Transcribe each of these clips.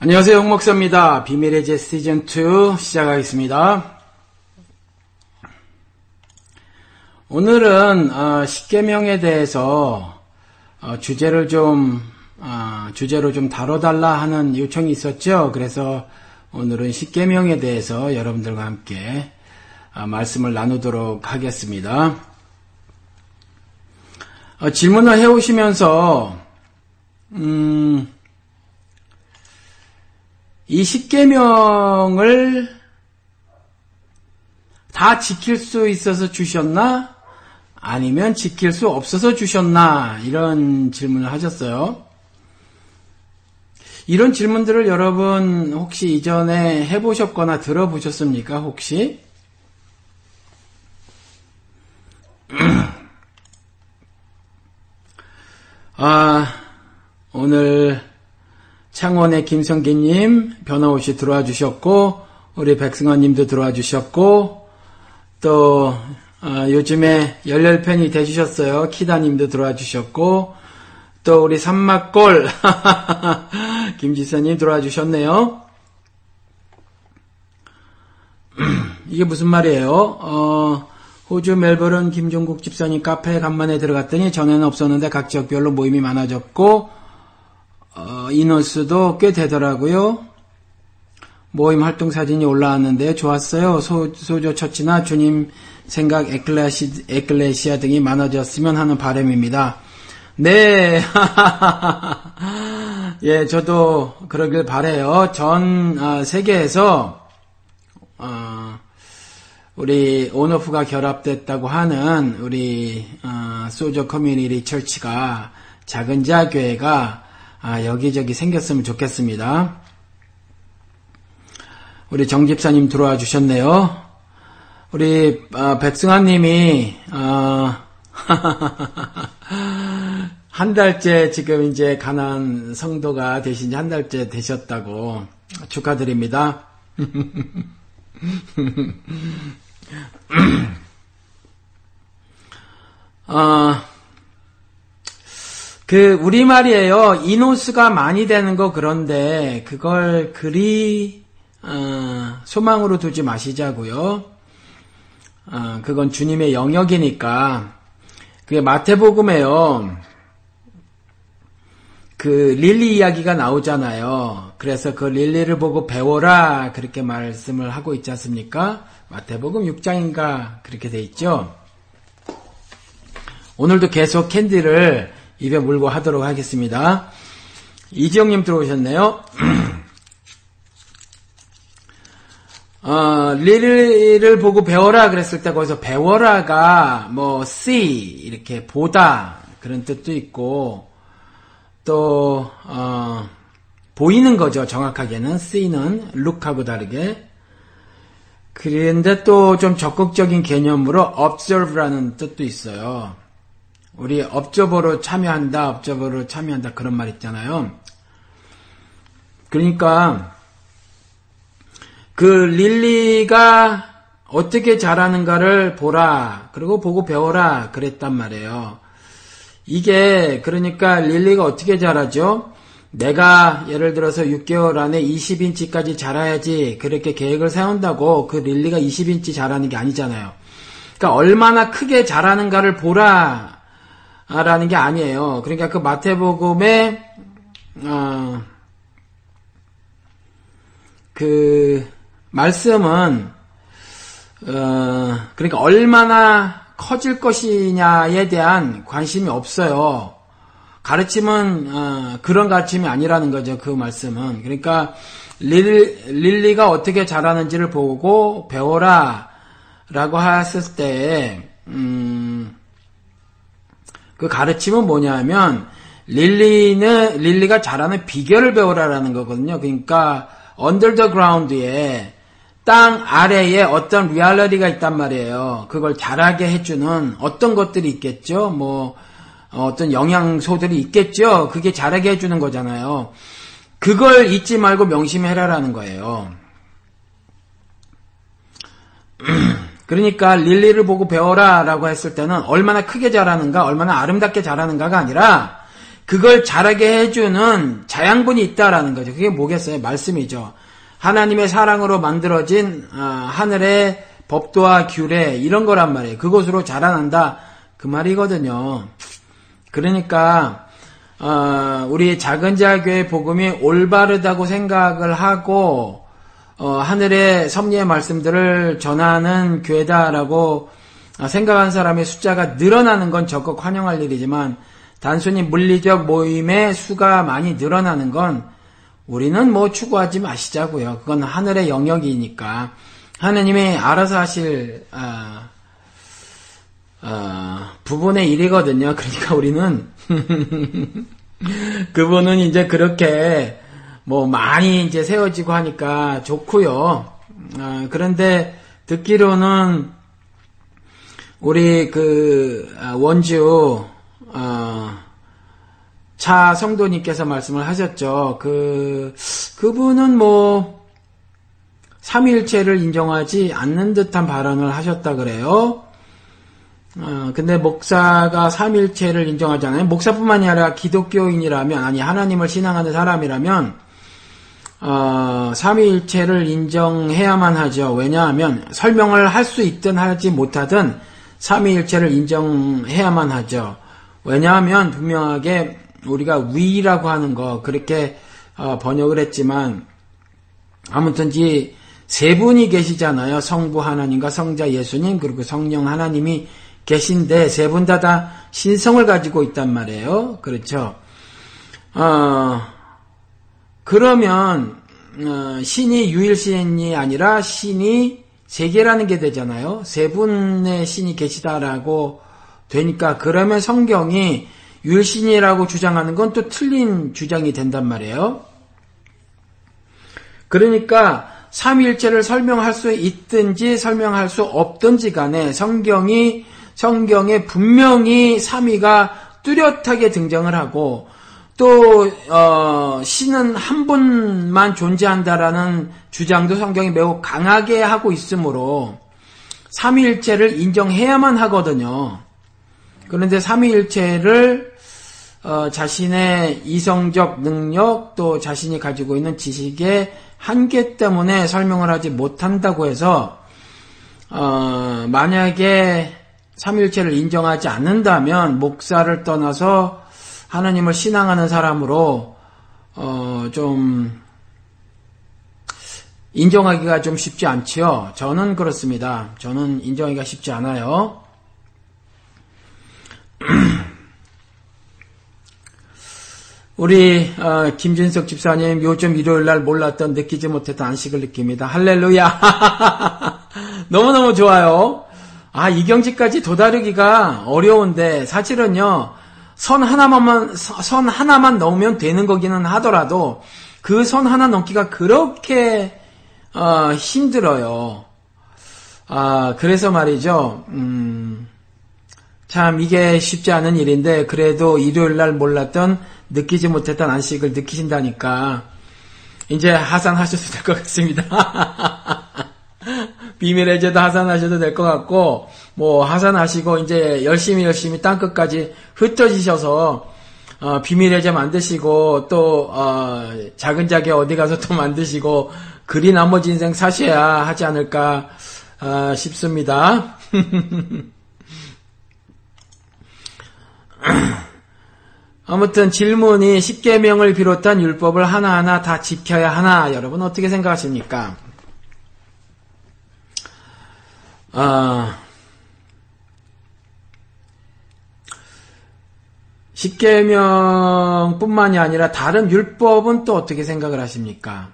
안녕하세요. 홍목사입니다. 비밀의 제 시즌 2 시작하겠습니다. 오늘은 어, 십계명에 대해서 어, 주제를 좀 어, 주제로 좀 다뤄달라 하는 요청이 있었죠. 그래서 오늘은 십계명에 대해서 여러분들과 함께 어, 말씀을 나누도록 하겠습니다. 어, 질문을 해오시면서 음, 이 십계명을 다 지킬 수 있어서 주셨나? 아니면 지킬 수 없어서 주셨나? 이런 질문을 하셨어요. 이런 질문들을 여러분 혹시 이전에 해보셨거나 들어보셨습니까? 혹시? 아, 오늘 창원의 김성기님 변호없이 들어와 주셨고 우리 백승환님도 들어와 주셨고 또 어, 요즘에 열렬 팬이 되주셨어요. 키다님도 들어와 주셨고 또 우리 삼막골 김지선님 들어와 주셨네요. 이게 무슨 말이에요? 어, 호주 멜버른 김종국 집사님 카페에 간만에 들어갔더니 전에는 없었는데 각 지역별로 모임이 많아졌고 어, 인원수도 꽤 되더라고요. 모임 활동 사진이 올라왔는데 좋았어요. 소, 소조 처치나 주님 생각 에클레시, 에클레시아 등이 많아졌으면 하는 바람입니다. 네. 예, 저도 그러길 바래요. 전 어, 세계에서 어, 우리 온오프가 결합됐다고 하는 우리 어, 소저 커뮤니티 철치가 작은 자교회가 아, 여기저기 생겼으면 좋겠습니다. 우리 정집사님 들어와 주셨네요. 우리 어, 백승환님이 어, 한 달째 지금 이제 가난 성도가 되신 지 한 달째 되셨다고 축하드립니다. 어, 그 우리말이에요. 인호수가 많이 되는 거 그런데 그걸 그리 어, 소망으로 두지 마시자고요. 어, 그건 주님의 영역이니까 그게 마태복음에요. 그 릴리 이야기가 나오잖아요. 그래서 그 릴리를 보고 배워라 그렇게 말씀을 하고 있지 않습니까? 마태복음 6장인가 그렇게 돼 있죠. 오늘도 계속 캔디를 입에 물고 하도록 하겠습니다. 이지영님 들어오셨네요. 어, 릴을 보고 배워라 그랬을 때 거기서 배워라가 뭐 see 이렇게 보다 그런 뜻도 있고 또 어, 보이는 거죠 정확하게는 see는 look하고 다르게 그런데 또 좀 적극적인 개념으로 observe라는 뜻도 있어요. 우리 업저버로 참여한다, 업저버로 참여한다 그런 말 있잖아요. 그러니까 그 릴리가 어떻게 자라는가를 보라, 그리고 보고 배워라 그랬단 말이에요. 이게 그러니까 릴리가 어떻게 자라죠? 내가 예를 들어서 6개월 안에 20인치까지 자라야지 그렇게 계획을 세운다고 그 릴리가 20인치 자라는 게 아니잖아요. 그러니까 얼마나 크게 자라는가를 보라 라는 게 아니에요. 그러니까 그 마태복음의 어, 그 말씀은 어, 그러니까 얼마나 커질 것이냐에 대한 관심이 없어요. 가르침은 어, 그런 가르침이 아니라는 거죠. 그 말씀은 그러니까 li, lily가 어떻게 자라는지를 보고 배워라라고 했을 때 음, 그 가르침은 뭐냐면 lily는 lily가 자라는 비결을 배우라라는 거거든요. 그러니까 under the ground에 땅 아래에 어떤 리얼리티가 있단 말이에요. 그걸 자라게 해주는 어떤 것들이 있겠죠. 뭐 어떤 영양소들이 있겠죠. 그게 잘하게 해주는 거잖아요. 그걸 잊지 말고 명심해라라는 거예요. 그러니까 릴리를 보고 배워라 라고 했을 때는 얼마나 크게 자라는가, 얼마나 아름답게 자라는가가 아니라 그걸 잘하게 해주는 자양분이 있다라는 거죠. 그게 뭐겠어요? 말씀이죠. 하나님의 사랑으로 만들어진 어, 하늘의 법도와 규례 이런 거란 말이에요. 그것으로 자라난다 그 말이거든요. 그러니까 어, 우리 작은 자교회 복음이 올바르다고 생각을 하고 어, 하늘의 섭리의 말씀들을 전하는 교회다라고 생각한 사람의 숫자가 늘어나는 건 적극 환영할 일이지만 단순히 물리적 모임의 수가 많이 늘어나는 건 우리는 뭐 추구하지 마시자고요. 그건 하늘의 영역이니까 하느님이 알아서 하실 어, 어, 부분의 일이거든요. 그러니까 우리는 그분은 이제 그렇게 뭐 많이 이제 세워지고 하니까 좋고요. 어, 그런데 듣기로는 우리 그 아, 원주 어, 차 성도님께서 말씀을 하셨죠. 그 그분은 뭐 삼일체를 인정하지 않는 듯한 발언을 하셨다 그래요. 어, 근데 목사가 삼일체를 인정하잖아요. 목사뿐만이 아니라 기독교인이라면 아니 하나님을 신앙하는 사람이라면 어, 삼위일체를 인정해야만 하죠. 왜냐하면 설명을 할 수 있든 하지 못하든 삼위일체를 인정해야만 하죠. 왜냐하면 분명하게 우리가 위라고 하는 거 그렇게 어, 번역을 했지만 아무튼지 세 분이 계시잖아요. 성부 하나님과 성자 예수님 그리고 성령 하나님이 계신데 세 분 다 다 신성을 가지고 있단 말이에요. 그렇죠. 어, 그러면 어, 신이 유일신이 아니라 신이 세 개라는 게 되잖아요. 세 분의 신이 계시다라고 되니까 그러면 성경이 유일신이라고 주장하는 건 또 틀린 주장이 된단 말이에요. 그러니까 삼일체를 설명할 수 있든지 설명할 수 없든지 간에 성경이 성경에 분명히 삼위가 뚜렷하게 등장을 하고 또 어, 신은 한 분만 존재한다라는 주장도 성경이 매우 강하게 하고 있으므로 삼위일체를 인정해야만 하거든요. 그런데 삼위일체를 어, 자신의 이성적 능력 또 자신이 가지고 있는 지식의 한계 때문에 설명을 하지 못한다고 해서 어, 만약에 삼일체를 인정하지 않는다면 목사를 떠나서 하나님을 신앙하는 사람으로 어, 좀 인정하기가 좀 쉽지 않지요. 저는 그렇습니다. 저는 인정하기가 쉽지 않아요. 우리 어, 김진석 집사님 요즘 일요일 날 몰랐던 느끼지 못했던 안식을 느낍니다. 할렐루야. 너무너무 좋아요. 아, 이경지까지 도다르기가 어려운데 사실은요. 선 하나만 선 하나만 넘으면 되는 거기는 하더라도 그 선 하나 넘기가 그렇게 어, 힘들어요. 아, 그래서 말이죠. 음, 참 이게 쉽지 않은 일인데 그래도 일요일 날 몰랐던 느끼지 못했던 안식을 느끼신다니까 이제 하산하셔도 될 것 같습니다. 비밀의 제도 하산하셔도 될 것 같고 뭐 하산하시고 이제 열심히 열심히 땅 끝까지 흩어지셔서 어, 비밀의 제 만드시고 또 어, 작은 자기 어디 가서 또 만드시고 그리 나머지 인생 사셔야 하지 않을까 어, 싶습니다. 아무튼 질문이 10계명을 비롯한 율법을 하나하나 다 지켜야 하나 여러분 어떻게 생각하십니까? 아, 십계명뿐만이 아니라 다른 율법은 또 어떻게 생각을 하십니까?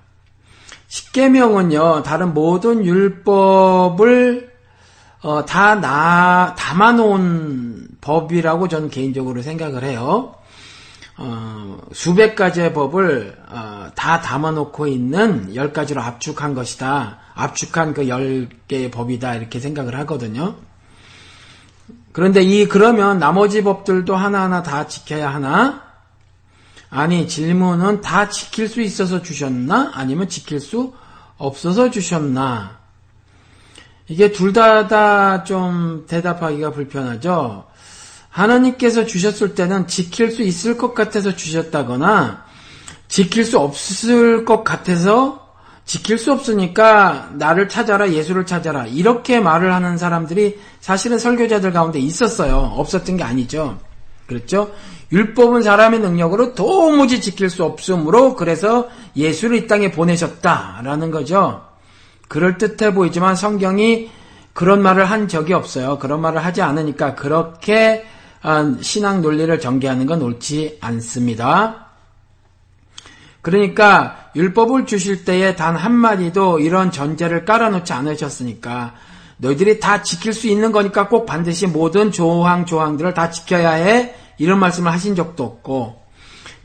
십계명은요 다른 모든 율법을 어, 다 나, 담아놓은 법이라고 저는 개인적으로 생각을 해요. 어, 수백 가지의 법을 어, 다 담아놓고 있는 열 가지로 압축한 것이다. 압축한 그 열 개의 법이다 이렇게 생각을 하거든요. 그런데 이 그러면 나머지 법들도 하나하나 다 지켜야 하나? 아니 질문은 다 지킬 수 있어서 주셨나? 아니면 지킬 수 없어서 주셨나? 이게 둘 다 다 좀 대답하기가 불편하죠. 하나님께서 주셨을 때는 지킬 수 있을 것 같아서 주셨다거나 지킬 수 없을 것 같아서 지킬 수 없으니까 나를 찾아라 예수를 찾아라 이렇게 말을 하는 사람들이 사실은 설교자들 가운데 있었어요. 없었던 게 아니죠. 그렇죠? 율법은 사람의 능력으로 도무지 지킬 수 없으므로 그래서 예수를 이 땅에 보내셨다라는 거죠. 그럴 듯해 보이지만 성경이 그런 말을 한 적이 없어요. 그런 말을 하지 않으니까 그렇게 아, 신앙 논리를 전개하는 건 옳지 않습니다. 그러니까 율법을 주실 때에 단 한마디도 이런 전제를 깔아놓지 않으셨으니까 너희들이 다 지킬 수 있는 거니까 꼭 반드시 모든 조항 조항들을 다 지켜야 해. 이런 말씀을 하신 적도 없고.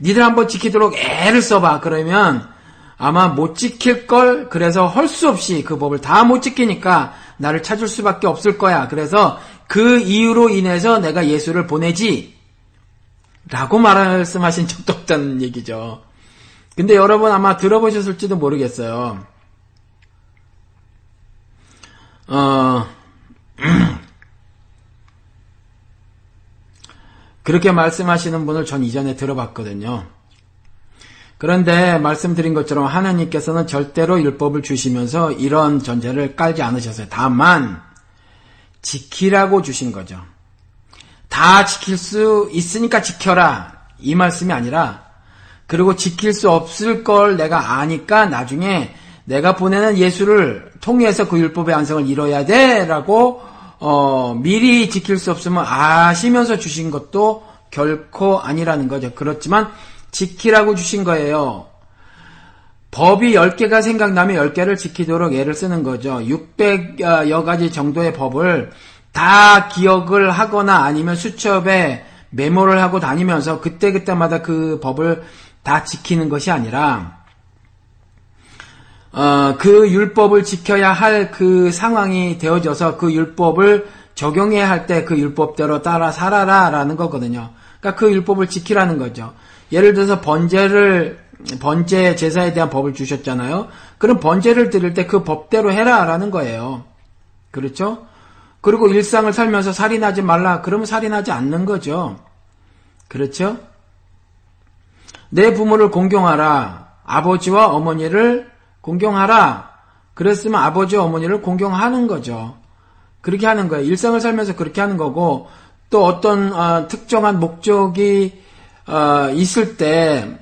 니들 한번 지키도록 애를 써봐. 그러면 아마 못 지킬 걸 그래서 할수 없이 그 법을 다 못 지키니까 나를 찾을 수밖에 없을 거야. 그래서 그 이유로 인해서 내가 예수를 보내지 라고 말씀하신 적도 없다는 얘기죠. 근데 여러분 아마 들어보셨을지도 모르겠어요. 어, 그렇게 말씀하시는 분을 전 이전에 들어봤거든요. 그런데 말씀드린 것처럼 하나님께서는 절대로 율법을 주시면서 이런 전제를 깔지 않으셨어요. 다만 지키라고 주신 거죠. 다 지킬 수 있으니까 지켜라. 이 말씀이 아니라 그리고 지킬 수 없을 걸 내가 아니까 나중에 내가 보내는 예수를 통해서 그 율법의 안성을 이뤄야 돼 라고 어, 미리 지킬 수 없으면 아시면서 주신 것도 결코 아니라는 거죠. 그렇지만 지키라고 주신 거예요. 법이 10개가 생각나면 10개를 지키도록 애를 쓰는 거죠. 600여 가지 정도의 법을 다 기억을 하거나 아니면 수첩에 메모를 하고 다니면서 그때그때마다 그 법을 다 지키는 것이 아니라 어, 그 율법을 지켜야 할 그 상황이 되어져서 그 율법을 적용해야 할 때 그 율법대로 따라 살아라 라는 거거든요. 그러니까 그 율법을 지키라는 거죠. 예를 들어서 번제를 번제 제사에 대한 법을 주셨잖아요. 그럼 번제를 드릴 때 그 법대로 해라라는 거예요. 그렇죠? 그리고 일상을 살면서 살인하지 말라. 그러면 살인하지 않는 거죠. 그렇죠? 내 부모를 공경하라. 아버지와 어머니를 공경하라. 그랬으면 아버지와 어머니를 공경하는 거죠. 그렇게 하는 거예요. 일상을 살면서 그렇게 하는 거고 또 어떤 어, 특정한 목적이 어, 있을 때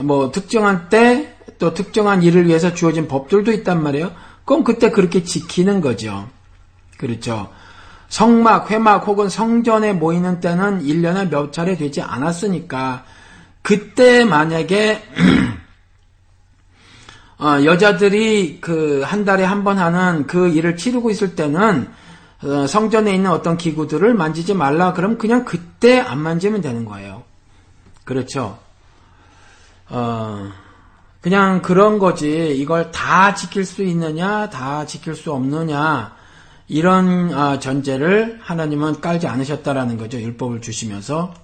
뭐 특정한 때 또 특정한 일을 위해서 주어진 법들도 있단 말이에요. 그럼 그때 그렇게 지키는 거죠. 그렇죠. 성막, 회막 혹은 성전에 모이는 때는 1년에 몇 차례 되지 않았으니까 그때 만약에 어, 여자들이 그 한 달에 한 번 하는 그 일을 치르고 있을 때는 어, 성전에 있는 어떤 기구들을 만지지 말라 그럼 그냥 그때 안 만지면 되는 거예요. 그렇죠. 어, 그냥 그런 거지 이걸 다 지킬 수 있느냐 다 지킬 수 없느냐 이런 어, 전제를 하나님은 깔지 않으셨다라는 거죠. 율법을 주시면서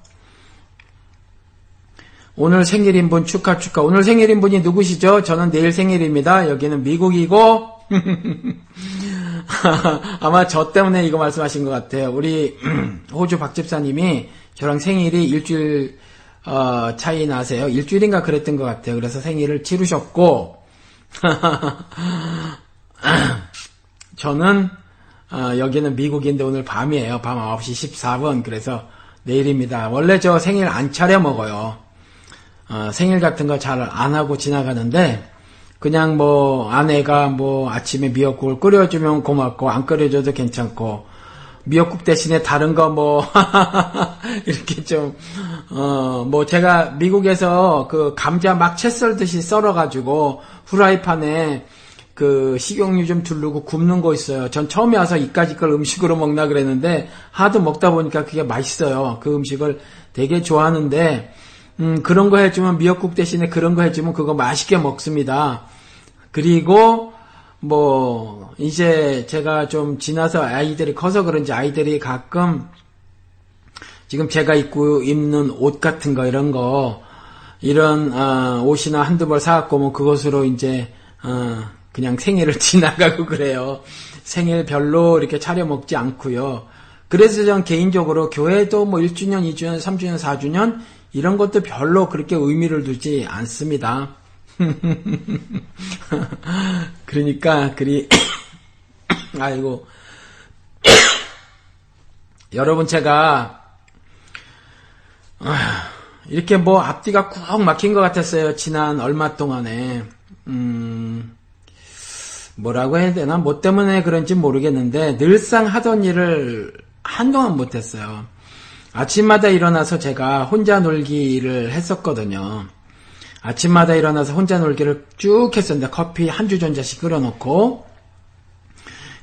오늘 생일인 분 축하 축하. 오늘 생일인 분이 누구시죠? 저는 내일 생일입니다. 여기는 미국이고 아마 저 때문에 이거 말씀하신 것 같아요. 우리 호주 박 집사님이 저랑 생일이 일주일 어, 차이 나세요. 일주일인가 그랬던 것 같아요. 그래서 생일을 치르셨고 저는 어, 여기는 미국인데 오늘 밤이에요. 밤 9시 14분. 그래서 내일입니다. 원래 저 생일 안 차려 먹어요. 어, 생일 같은 거 잘 안 하고 지나가는데 그냥 뭐 아내가 뭐 아침에 미역국을 끓여주면 고맙고 안 끓여줘도 괜찮고 미역국 대신에 다른 거 뭐 이렇게 좀 어 뭐 제가 미국에서 그 감자 막 채 썰듯이 썰어가지고 후라이판에 그 식용유 좀 두르고 굽는 거 있어요. 전 처음에 와서 이까지 걸 음식으로 먹나 그랬는데 하도 먹다 보니까 그게 맛있어요. 그 음식을 되게 좋아하는데 음, 그런 거 해주면 미역국 대신에 그런 거 해주면 그거 맛있게 먹습니다. 그리고 뭐 이제 제가 좀 지나서 아이들이 커서 그런지 아이들이 가끔 지금 제가 입고 입는 옷 같은 거 이런 거 이런 어, 옷이나 한두 벌 사갖고 뭐 그것으로 이제 어, 그냥 생일을 지나가고 그래요. 생일 별로 이렇게 차려 먹지 않고요. 그래서 전 개인적으로 교회도 뭐 1주년, 2주년, 3주년, 4주년 이런 것도 별로 그렇게 의미를 두지 않습니다. 그러니까 그리 아이고 여러분 제가 이렇게 뭐 앞뒤가 꾹 막힌 것 같았어요. 지난 얼마 동안에 음 뭐라고 해야 되나 뭐 때문에 그런지 모르겠는데 늘상 하던 일을 한동안 못했어요. 아침마다 일어나서 제가 혼자 놀기를 했었거든요. 아침마다 일어나서 혼자 놀기를 쭉 했었는데 커피 한 주전자씩 끓여놓고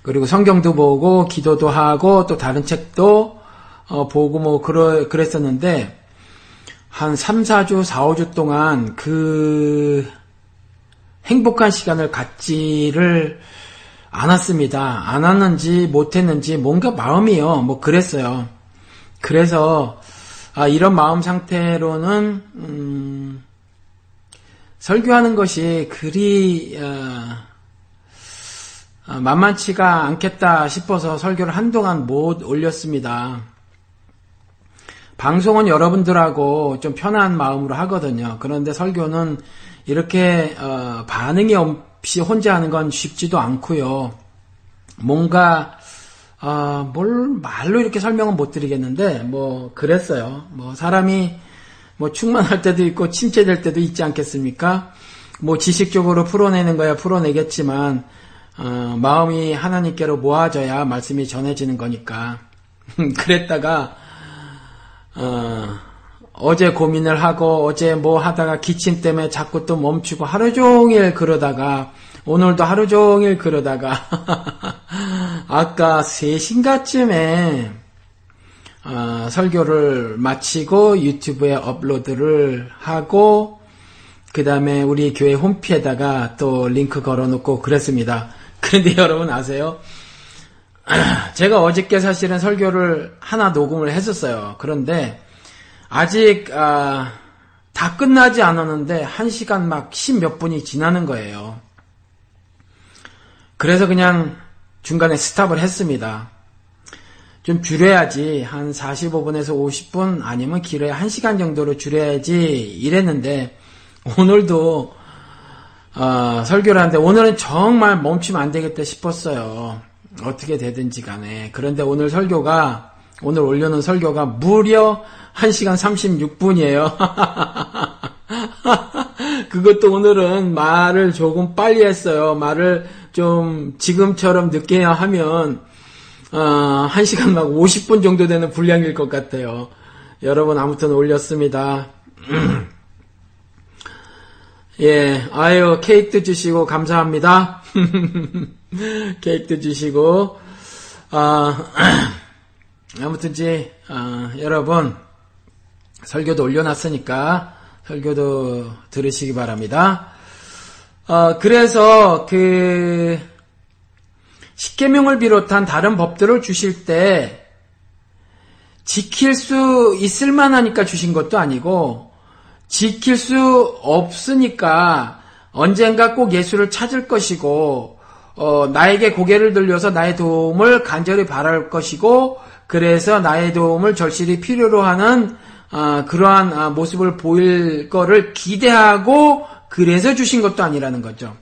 그리고 성경도 보고 기도도 하고 또 다른 책도 어, 보고 뭐 그러, 그랬었는데 한 3, 4주, 4, 5주 동안 그 행복한 시간을 갖지를 않았습니다. 안 왔는지 못했는지 뭔가 마음이요. 뭐 그랬어요. 그래서 아, 이런 마음 상태로는 음, 설교하는 것이 그리 어, 어, 만만치가 않겠다 싶어서 설교를 한동안 못 올렸습니다. 방송은 여러분들하고 좀 편한 마음으로 하거든요. 그런데 설교는 이렇게 어, 반응이 없이 혼자 하는 건 쉽지도 않고요. 뭔가 어, 뭘 말로 이렇게 설명은 못 드리겠는데 뭐 그랬어요. 뭐 사람이 뭐 충만할 때도 있고 침체될 때도 있지 않겠습니까? 뭐 지식적으로 풀어내는 거야 풀어내겠지만 어, 마음이 하나님께로 모아져야 말씀이 전해지는 거니까 그랬다가 어, 어제 고민을 하고 어제 뭐 하다가 기침 때문에 자꾸 또 멈추고 하루 종일 그러다가 오늘도 하루 종일 그러다가 아까 3시간쯤에 어, 설교를 마치고 유튜브에 업로드를 하고 그 다음에 우리 교회 홈피에다가 또 링크 걸어놓고 그랬습니다. 그런데 여러분 아세요? 제가 어저께 사실은 설교를 하나 녹음을 했었어요. 그런데 아직 아, 다 끝나지 않았는데 한 시간 막 십 몇 분이 지나는 거예요. 그래서 그냥 중간에 스탑을 했습니다. 좀 줄여야지 한 45분에서 50분 아니면 길어야 1시간 정도로 줄여야지 이랬는데 오늘도 어, 설교를 하는데 오늘은 정말 멈추면 안 되겠다 싶었어요. 어떻게 되든지 간에. 그런데 오늘 설교가 오늘 올려놓은 설교가 무려 1시간 36분이에요. 그것도 오늘은 말을 조금 빨리 했어요. 말을 좀 지금처럼 늦게 하면 어, 1시간 막 50분 정도 되는 분량일 것 같아요. 여러분 아무튼 올렸습니다. 예, 아유 케이크도 주시고 감사합니다. 케이크도 주시고 아 아무튼지 아, 여러분 설교도 올려놨으니까 설교도 들으시기 바랍니다. 어, 그래서 그 십계명을 비롯한 다른 법들을 주실 때 지킬 수 있을 만하니까 주신 것도 아니고 지킬 수 없으니까 언젠가 꼭 예수를 찾을 것이고 어, 나에게 고개를 들려서 나의 도움을 간절히 바랄 것이고 그래서 나의 도움을 절실히 필요로 하는 어, 그러한 어, 모습을 보일 거를 기대하고 그래서 주신 것도 아니라는 거죠.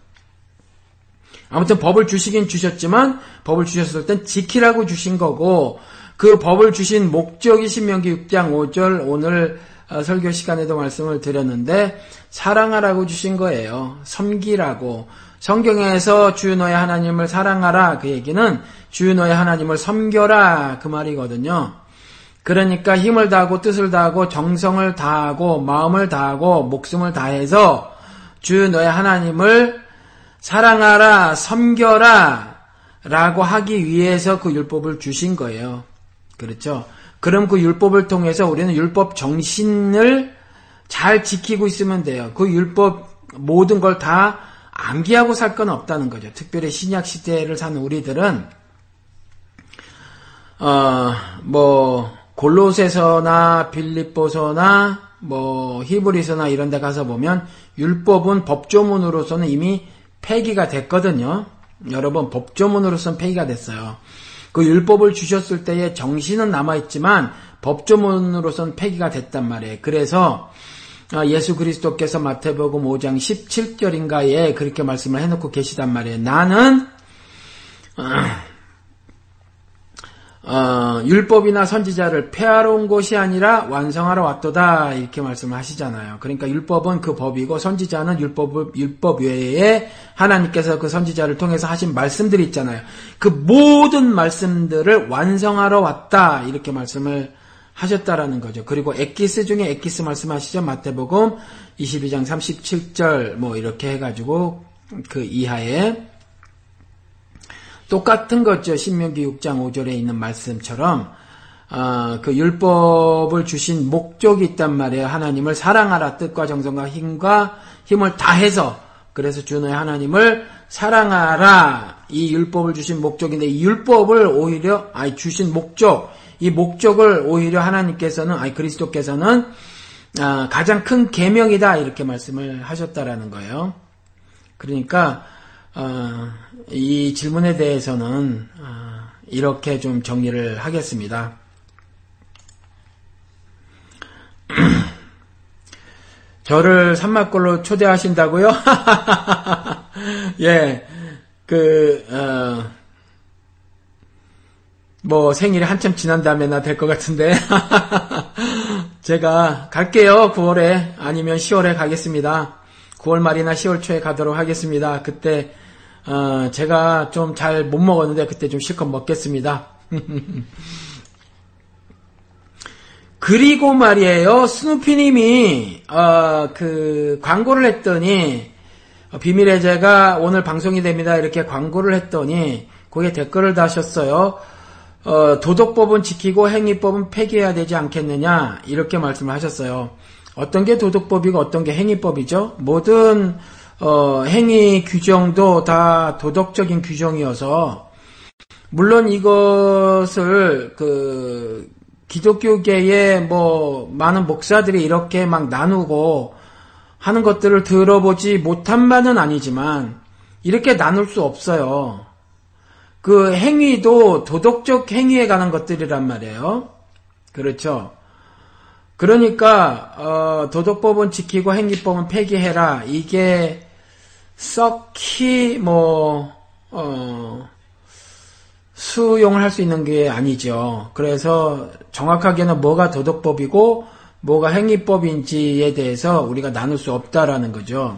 아무튼 법을 주시긴 주셨지만 법을 주셨을 땐 지키라고 주신 거고 그 법을 주신 목적이 신명기 6장 5절 오늘 어, 설교 시간에도 말씀을 드렸는데 사랑하라고 주신 거예요. 섬기라고. 성경에서 주 너의 하나님을 사랑하라 그 얘기는 주 너의 하나님을 섬겨라 그 말이거든요. 그러니까 힘을 다하고 뜻을 다하고 정성을 다하고 마음을 다하고 목숨을 다해서 주 너의 하나님을 사랑하라, 섬겨라, 라고 하기 위해서 그 율법을 주신 거예요. 그렇죠? 그럼 그 율법을 통해서 우리는 율법 정신을 잘 지키고 있으면 돼요. 그 율법 모든 걸 다 암기하고 살 건 없다는 거죠. 특별히 신약 시대를 사는 우리들은 어 뭐 골로새서나 빌립보서나 뭐 히브리서나 이런 데 가서 보면 율법은 법조문으로서는 이미 폐기가 됐거든요. 여러분 법조문으로서는 폐기가 됐어요. 그 율법을 주셨을 때의 정신은 남아있지만 법조문으로선 폐기가 됐단 말이에요. 그래서 아, 예수 그리스도께서 마태복음 5장 17절인가에 그렇게 말씀을 해놓고 계시단 말이에요. 나는 어, 율법이나 선지자를 폐하러 온 것이 아니라 완성하러 왔도다 이렇게 말씀을 하시잖아요. 그러니까 율법은 그 법이고 선지자는 율법 율법 외에 하나님께서 그 선지자를 통해서 하신 말씀들이 있잖아요. 그 모든 말씀들을 완성하러 왔다 이렇게 말씀을 하셨다라는 거죠. 그리고 엑기스 중에 엑기스 말씀하시죠. 마태복음 22장 37절 뭐 이렇게 해가지고 그 이하에 똑같은 거죠. 신명기 6장 5절에 있는 말씀처럼 어, 그 율법을 주신 목적이 있단 말이에요. 하나님을 사랑하라 뜻과 정성과 힘과 힘을 다해서 그래서 주의 하나님을 사랑하라 이 율법을 주신 목적인데 이 율법을 오히려 아니 주신 목적 이 목적을 오히려 하나님께서는 아니 그리스도께서는 아, 가장 큰 계명이다 이렇게 말씀을 하셨다라는 거예요. 그러니까 어, 이 질문에 대해서는 어, 이렇게 좀 정리를 하겠습니다. 저를 산막골로 초대하신다고요? 예, 그, 어, 뭐 생일이 한참 지난 다음에나 될 것 같은데 제가 갈게요 9월에 아니면 10월에 가겠습니다 9월 말이나 10월 초에 가도록 하겠습니다 그때 어, 제가 좀 잘 못 먹었는데 그때 좀 실컷 먹겠습니다. 그리고 말이에요. 스누피님이 어, 그 광고를 했더니 어, 비밀의 제가 오늘 방송이 됩니다. 이렇게 광고를 했더니 거기에 댓글을 다셨어요. 어, 도덕법은 지키고 행위법은 폐기해야 되지 않겠느냐 이렇게 말씀을 하셨어요. 어떤 게 도덕법이고 어떤 게 행위법이죠? 모든 어, 행위 규정도 다 도덕적인 규정이어서 물론 이것을 그 기독교계의 뭐 많은 목사들이 이렇게 막 나누고 하는 것들을 들어보지 못한 바는 아니지만 이렇게 나눌 수 없어요. 그 행위도 도덕적 행위에 관한 것들이란 말이에요. 그렇죠. 그러니까 어, 도덕법은 지키고 행위법은 폐기해라. 이게 썩히 뭐 어, 수용을 할 수 있는 게 아니죠. 그래서 정확하게는 뭐가 도덕법이고 뭐가 행위법인지에 대해서 우리가 나눌 수 없다라는 거죠.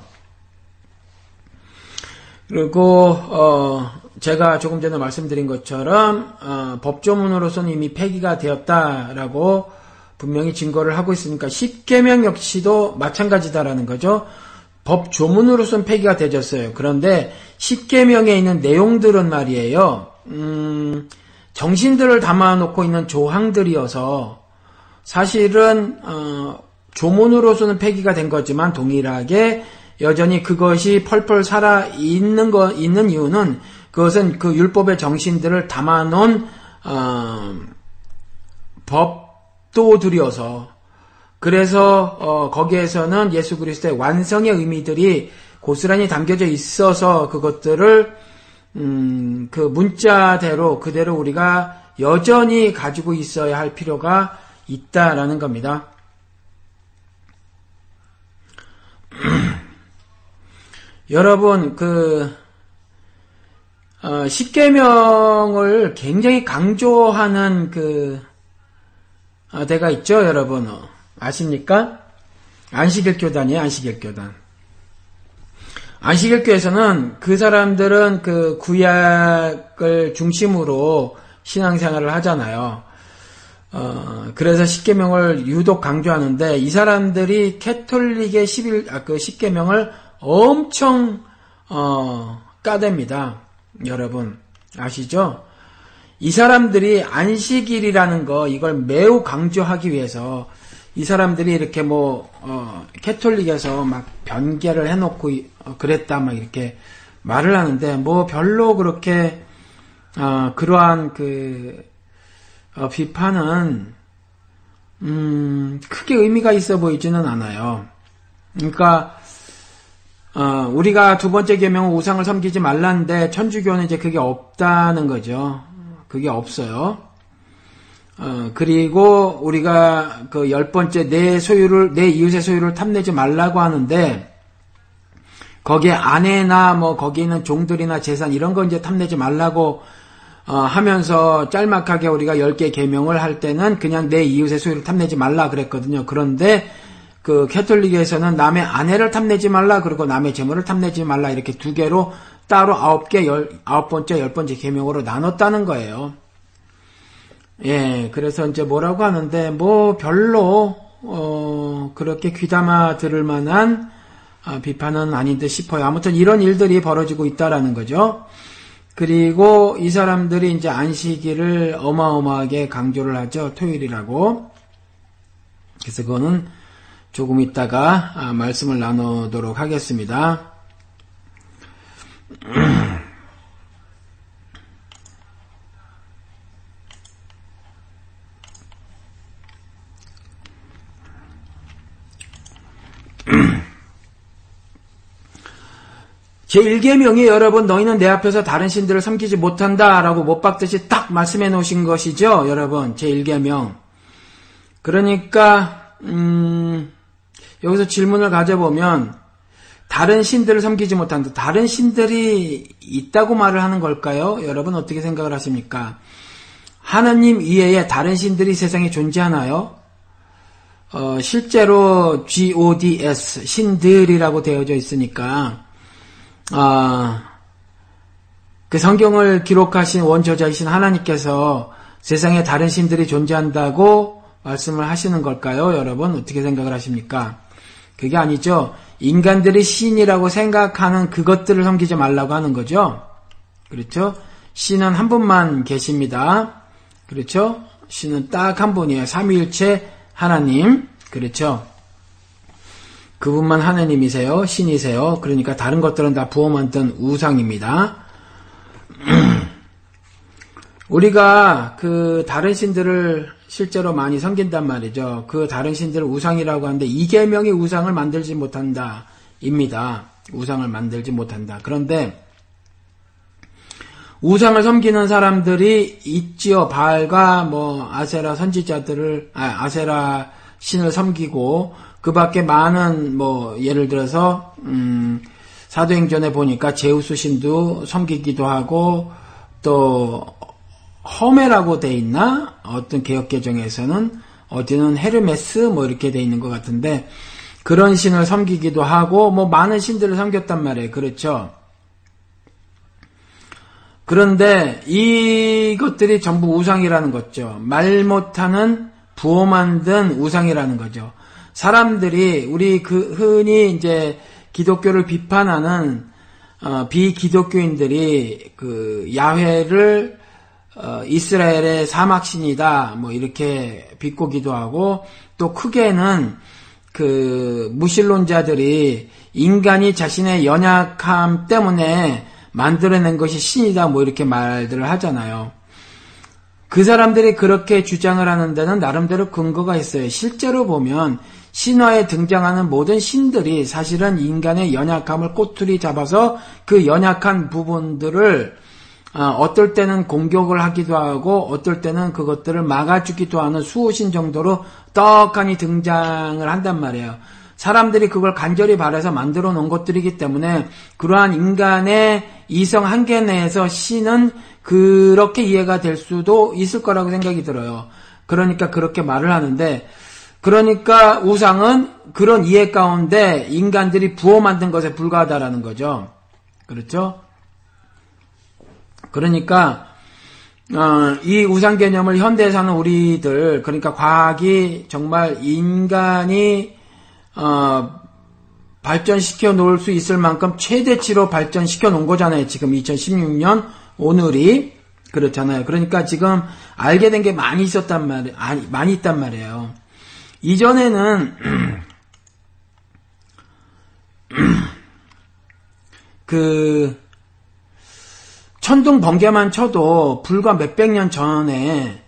그리고 어, 제가 조금 전에 말씀드린 것처럼 어, 법조문으로서는 이미 폐기가 되었다라고 분명히 증거를 하고 있으니까 십계명 역시도 마찬가지다라는 거죠. 법 조문으로선 폐기가 되졌어요. 그런데 십계명에 있는 내용들은 말이에요. 음, 정신들을 담아놓고 있는 조항들이어서 사실은 어, 조문으로서는 폐기가 된 거지만 동일하게 여전히 그것이 펄펄 살아 있는 거 있는 이유는 그것은 그 율법의 정신들을 담아놓은 어, 법도들이어서 그래서 어, 거기에서는 예수 그리스도의 완성의 의미들이 고스란히 담겨져 있어서 그것들을 음, 그 문자대로 그대로 우리가 여전히 가지고 있어야 할 필요가 있다라는 겁니다. 여러분 그 어, 십계명을 굉장히 강조하는 그 어, 데가 있죠, 여러분. 어. 아십니까? 안식일 교단이에요, 안식일 교단. 안식일 교에서는 그 사람들은 그 구약을 중심으로 신앙생활을 하잖아요. 어, 그래서 십계명을 유독 강조하는데 이 사람들이 캐톨릭의 11, 아, 그 십계명을 엄청 어, 까댑니다. 여러분 아시죠? 이 사람들이 안식일이라는 거 이걸 매우 강조하기 위해서 이 사람들이 이렇게 뭐 어, 캐톨릭에서 막 변개를 해놓고 어, 그랬다 막 이렇게 말을 하는데 뭐 별로 그렇게 어, 그러한 그 어, 비판은 음, 크게 의미가 있어 보이지는 않아요. 그러니까 어, 우리가 두 번째 계명은 우상을 섬기지 말라는데 천주교는 이제 그게 없다는 거죠. 그게 없어요. 어, 그리고 우리가 그 열 번째 내 소유를, 내 이웃의 소유를 탐내지 말라고 하는데, 거기에 아내나 뭐 거기 있는 종들이나 재산 이런 거 이제 탐내지 말라고 어, 하면서 짤막하게 우리가 10개 개명을 할 때는 그냥 내 이웃의 소유를 탐내지 말라 그랬거든요. 그런데 그 캐톨릭에서는 남의 아내를 탐내지 말라 그리고 남의 재물을 탐내지 말라 이렇게 두 개로 따로 아홉 개, 열, 아홉 번째, 열 번째 계명으로 나눴다는 거예요. 예, 그래서 이제 뭐라고 하는데, 뭐, 별로, 어, 그렇게 귀담아 들을 만한 아, 비판은 아닌 듯 싶어요. 아무튼 이런 일들이 벌어지고 있다라는 거죠. 그리고 이 사람들이 이제 안식일을 어마어마하게 강조를 하죠. 토요일이라고. 그래서 그거는 조금 있다가 아, 말씀을 나누도록 하겠습니다. 제1계명이 여러분 너희는 내 앞에서 다른 신들을 섬기지 못한다 라고 못 박듯이 딱 말씀해 놓으신 것이죠. 여러분 제1계명. 그러니까 음, 여기서 질문을 가져보면 다른 신들을 섬기지 못한다. 다른 신들이 있다고 말을 하는 걸까요? 여러분 어떻게 생각을 하십니까? 하나님 이외에 다른 신들이 세상에 존재하나요? 어, 실제로 GODS 신들이라고 되어져 있으니까 아, 그 성경을 기록하신 원저자이신 하나님께서 세상에 다른 신들이 존재한다고 말씀을 하시는 걸까요? 여러분 어떻게 생각을 하십니까? 그게 아니죠. 인간들이 신이라고 생각하는 그것들을 섬기지 말라고 하는 거죠. 그렇죠? 신은 한 분만 계십니다. 그렇죠? 신은 딱 한 분이에요. 삼위일체 하나님. 그렇죠? 그분만 하나님이세요. 신이세요. 그러니까 다른 것들은 다 부어 만든 우상입니다. 우리가 그 다른 신들을 실제로 많이 섬긴단 말이죠. 그 다른 신들을 우상이라고 하는데 이계명이 우상을 만들지 못한다. 입니다. 우상을 만들지 못한다. 그런데 우상을 섬기는 사람들이 있지요. 바알과 뭐 아세라 선지자들을 아, 아세라 신을 섬기고 그 밖에 많은 뭐 예를 들어서 음, 사도행전에 보니까 제우스 신도 섬기기도 하고 또 허메라고 돼 있나? 어떤 개혁 개정에서는 어디는 헤르메스 뭐 이렇게 돼 있는 것 같은데 그런 신을 섬기기도 하고 뭐 많은 신들을 섬겼단 말이에요. 그렇죠? 그런데 이것들이 전부 우상이라는 거죠. 말 못하는 부어 만든 우상이라는 거죠. 사람들이 우리 그 흔히 이제 기독교를 비판하는 어, 비기독교인들이 그 야훼를 어, 이스라엘의 사막 신이다 뭐 이렇게 비꼬 기도 하고 또 크게는 그 무신론자들이 인간이 자신의 연약함 때문에 만들어낸 것이 신이다 뭐 이렇게 말들을 하잖아요. 그 사람들이 그렇게 주장을 하는 데는 나름대로 근거가 있어요. 실제로 보면 신화에 등장하는 모든 신들이 사실은 인간의 연약함을 꼬투리 잡아서 그 연약한 부분들을 어, 어떨 때는 공격을 하기도 하고 어떨 때는 그것들을 막아주기도 하는 수호신 정도로 떡하니 등장을 한단 말이에요. 사람들이 그걸 간절히 바래서 만들어 놓은 것들이기 때문에 그러한 인간의 이성 한계 내에서 신은 그렇게 이해가 될 수도 있을 거라고 생각이 들어요. 그러니까 그렇게 말을 하는데 그러니까 우상은 그런 이해 가운데 인간들이 부어 만든 것에 불과하다라는 거죠. 그렇죠? 그러니까 어, 이 우상 개념을 현대에 사는 우리들 그러니까 과학이 정말 인간이 어, 발전시켜 놓을 수 있을 만큼 최대치로 발전시켜 놓은 거잖아요. 지금 2016년 오늘이 그렇잖아요. 그러니까 지금 알게 된 게 많이 있었단 말이에요. 많이 있단 말이에요. 이전에는 그 천둥 번개만 쳐도 불과 몇백 년 전에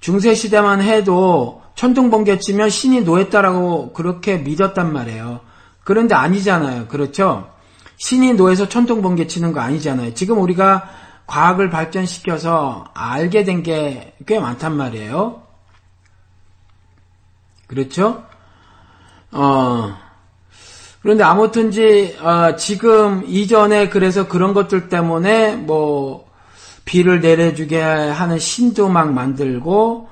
중세 시대만 해도 천둥 번개 치면 신이 노했다라고 그렇게 믿었단 말이에요. 그런데 아니잖아요. 그렇죠? 신이 노해서 천둥 번개 치는 거 아니잖아요. 지금 우리가 과학을 발전시켜서 알게 된 게 꽤 많단 말이에요. 그렇죠? 어, 그런데 아무튼지, 어, 지금 이전에 그래서 그런 것들 때문에 뭐, 비를 내려주게 하는 신도 막 만들고,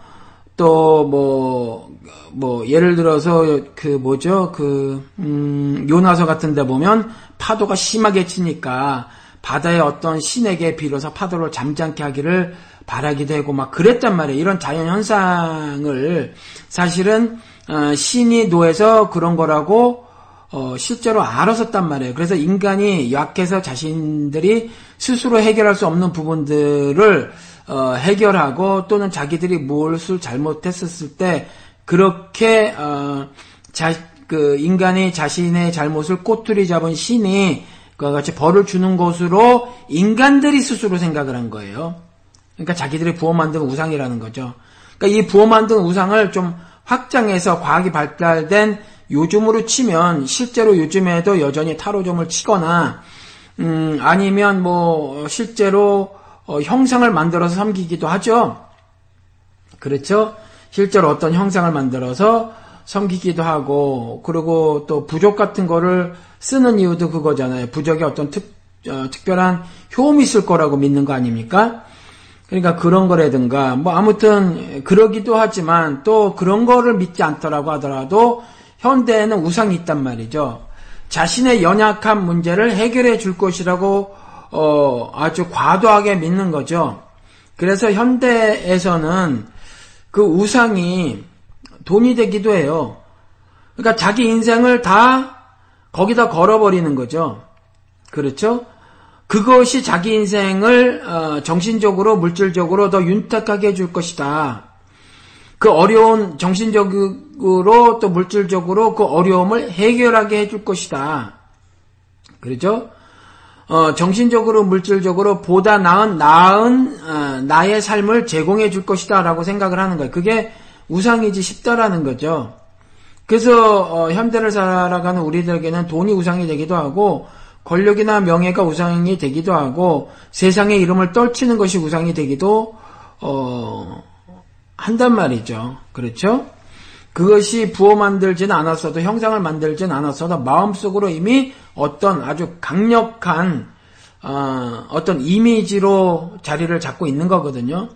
또 뭐, 뭐, 예를 들어서 그 뭐죠, 그, 음, 요나서 같은 데 보면 파도가 심하게 치니까 바다의 어떤 신에게 빌어서 파도를 잠잠케 하기를 바라기도 하고 막 그랬단 말이에요. 이런 자연 현상을 사실은 어, 신이 노해서 그런 거라고 어, 실제로 알았었단 말이에요. 그래서 인간이 약해서 자신들이 스스로 해결할 수 없는 부분들을 어, 해결하고 또는 자기들이 무엇을 잘못했었을 때 그렇게 어, 자, 그 인간이 자신의 잘못을 꼬투리 잡은 신이 그와 같이 벌을 주는 것으로 인간들이 스스로 생각을 한 거예요. 그러니까 자기들이 부어 만든 우상이라는 거죠. 그러니까 이 부어 만든 우상을 좀 확장해서 과학이 발달된 요즘으로 치면 실제로 요즘에도 여전히 타로점을 치거나 음, 아니면 뭐 실제로 어, 형상을 만들어서 섬기기도 하죠. 그렇죠? 실제로 어떤 형상을 만들어서 섬기기도 하고 그리고 또 부족 같은 거를 쓰는 이유도 그거잖아요. 부족에 어떤 특, 어, 특별한 효험이 있을 거라고 믿는 거 아닙니까? 그러니까 그런 거라든가 뭐 아무튼 그러기도 하지만 또 그런 거를 믿지 않더라고 하더라도 현대에는 우상이 있단 말이죠. 자신의 연약한 문제를 해결해 줄 것이라고 어, 아주 과도하게 믿는 거죠. 그래서 현대에서는 그 우상이 돈이 되기도 해요. 그러니까 자기 인생을 다 거기다 걸어버리는 거죠. 그렇죠? 그것이 자기 인생을 어, 정신적으로 물질적으로 더 윤택하게 해줄 것이다. 그 어려운 정신적으로 또 물질적으로 그 어려움을 해결하게 해줄 것이다. 그렇죠? 어, 정신적으로 물질적으로 보다 나은 나은 어, 나의 삶을 제공해 줄 것이다라고 생각을 하는 거예요. 그게 우상이지 싶다라는 거죠. 그래서 어, 현대를 살아가는 우리들에게는 돈이 우상이 되기도 하고 권력이나 명예가 우상이 되기도 하고 세상의 이름을 떨치는 것이 우상이 되기도 어, 한단 말이죠. 그렇죠? 그것이 부어 만들지는 않았어도 형상을 만들지는 않았어도 마음속으로 이미 어떤 아주 강력한 어, 어떤 이미지로 자리를 잡고 있는 거거든요.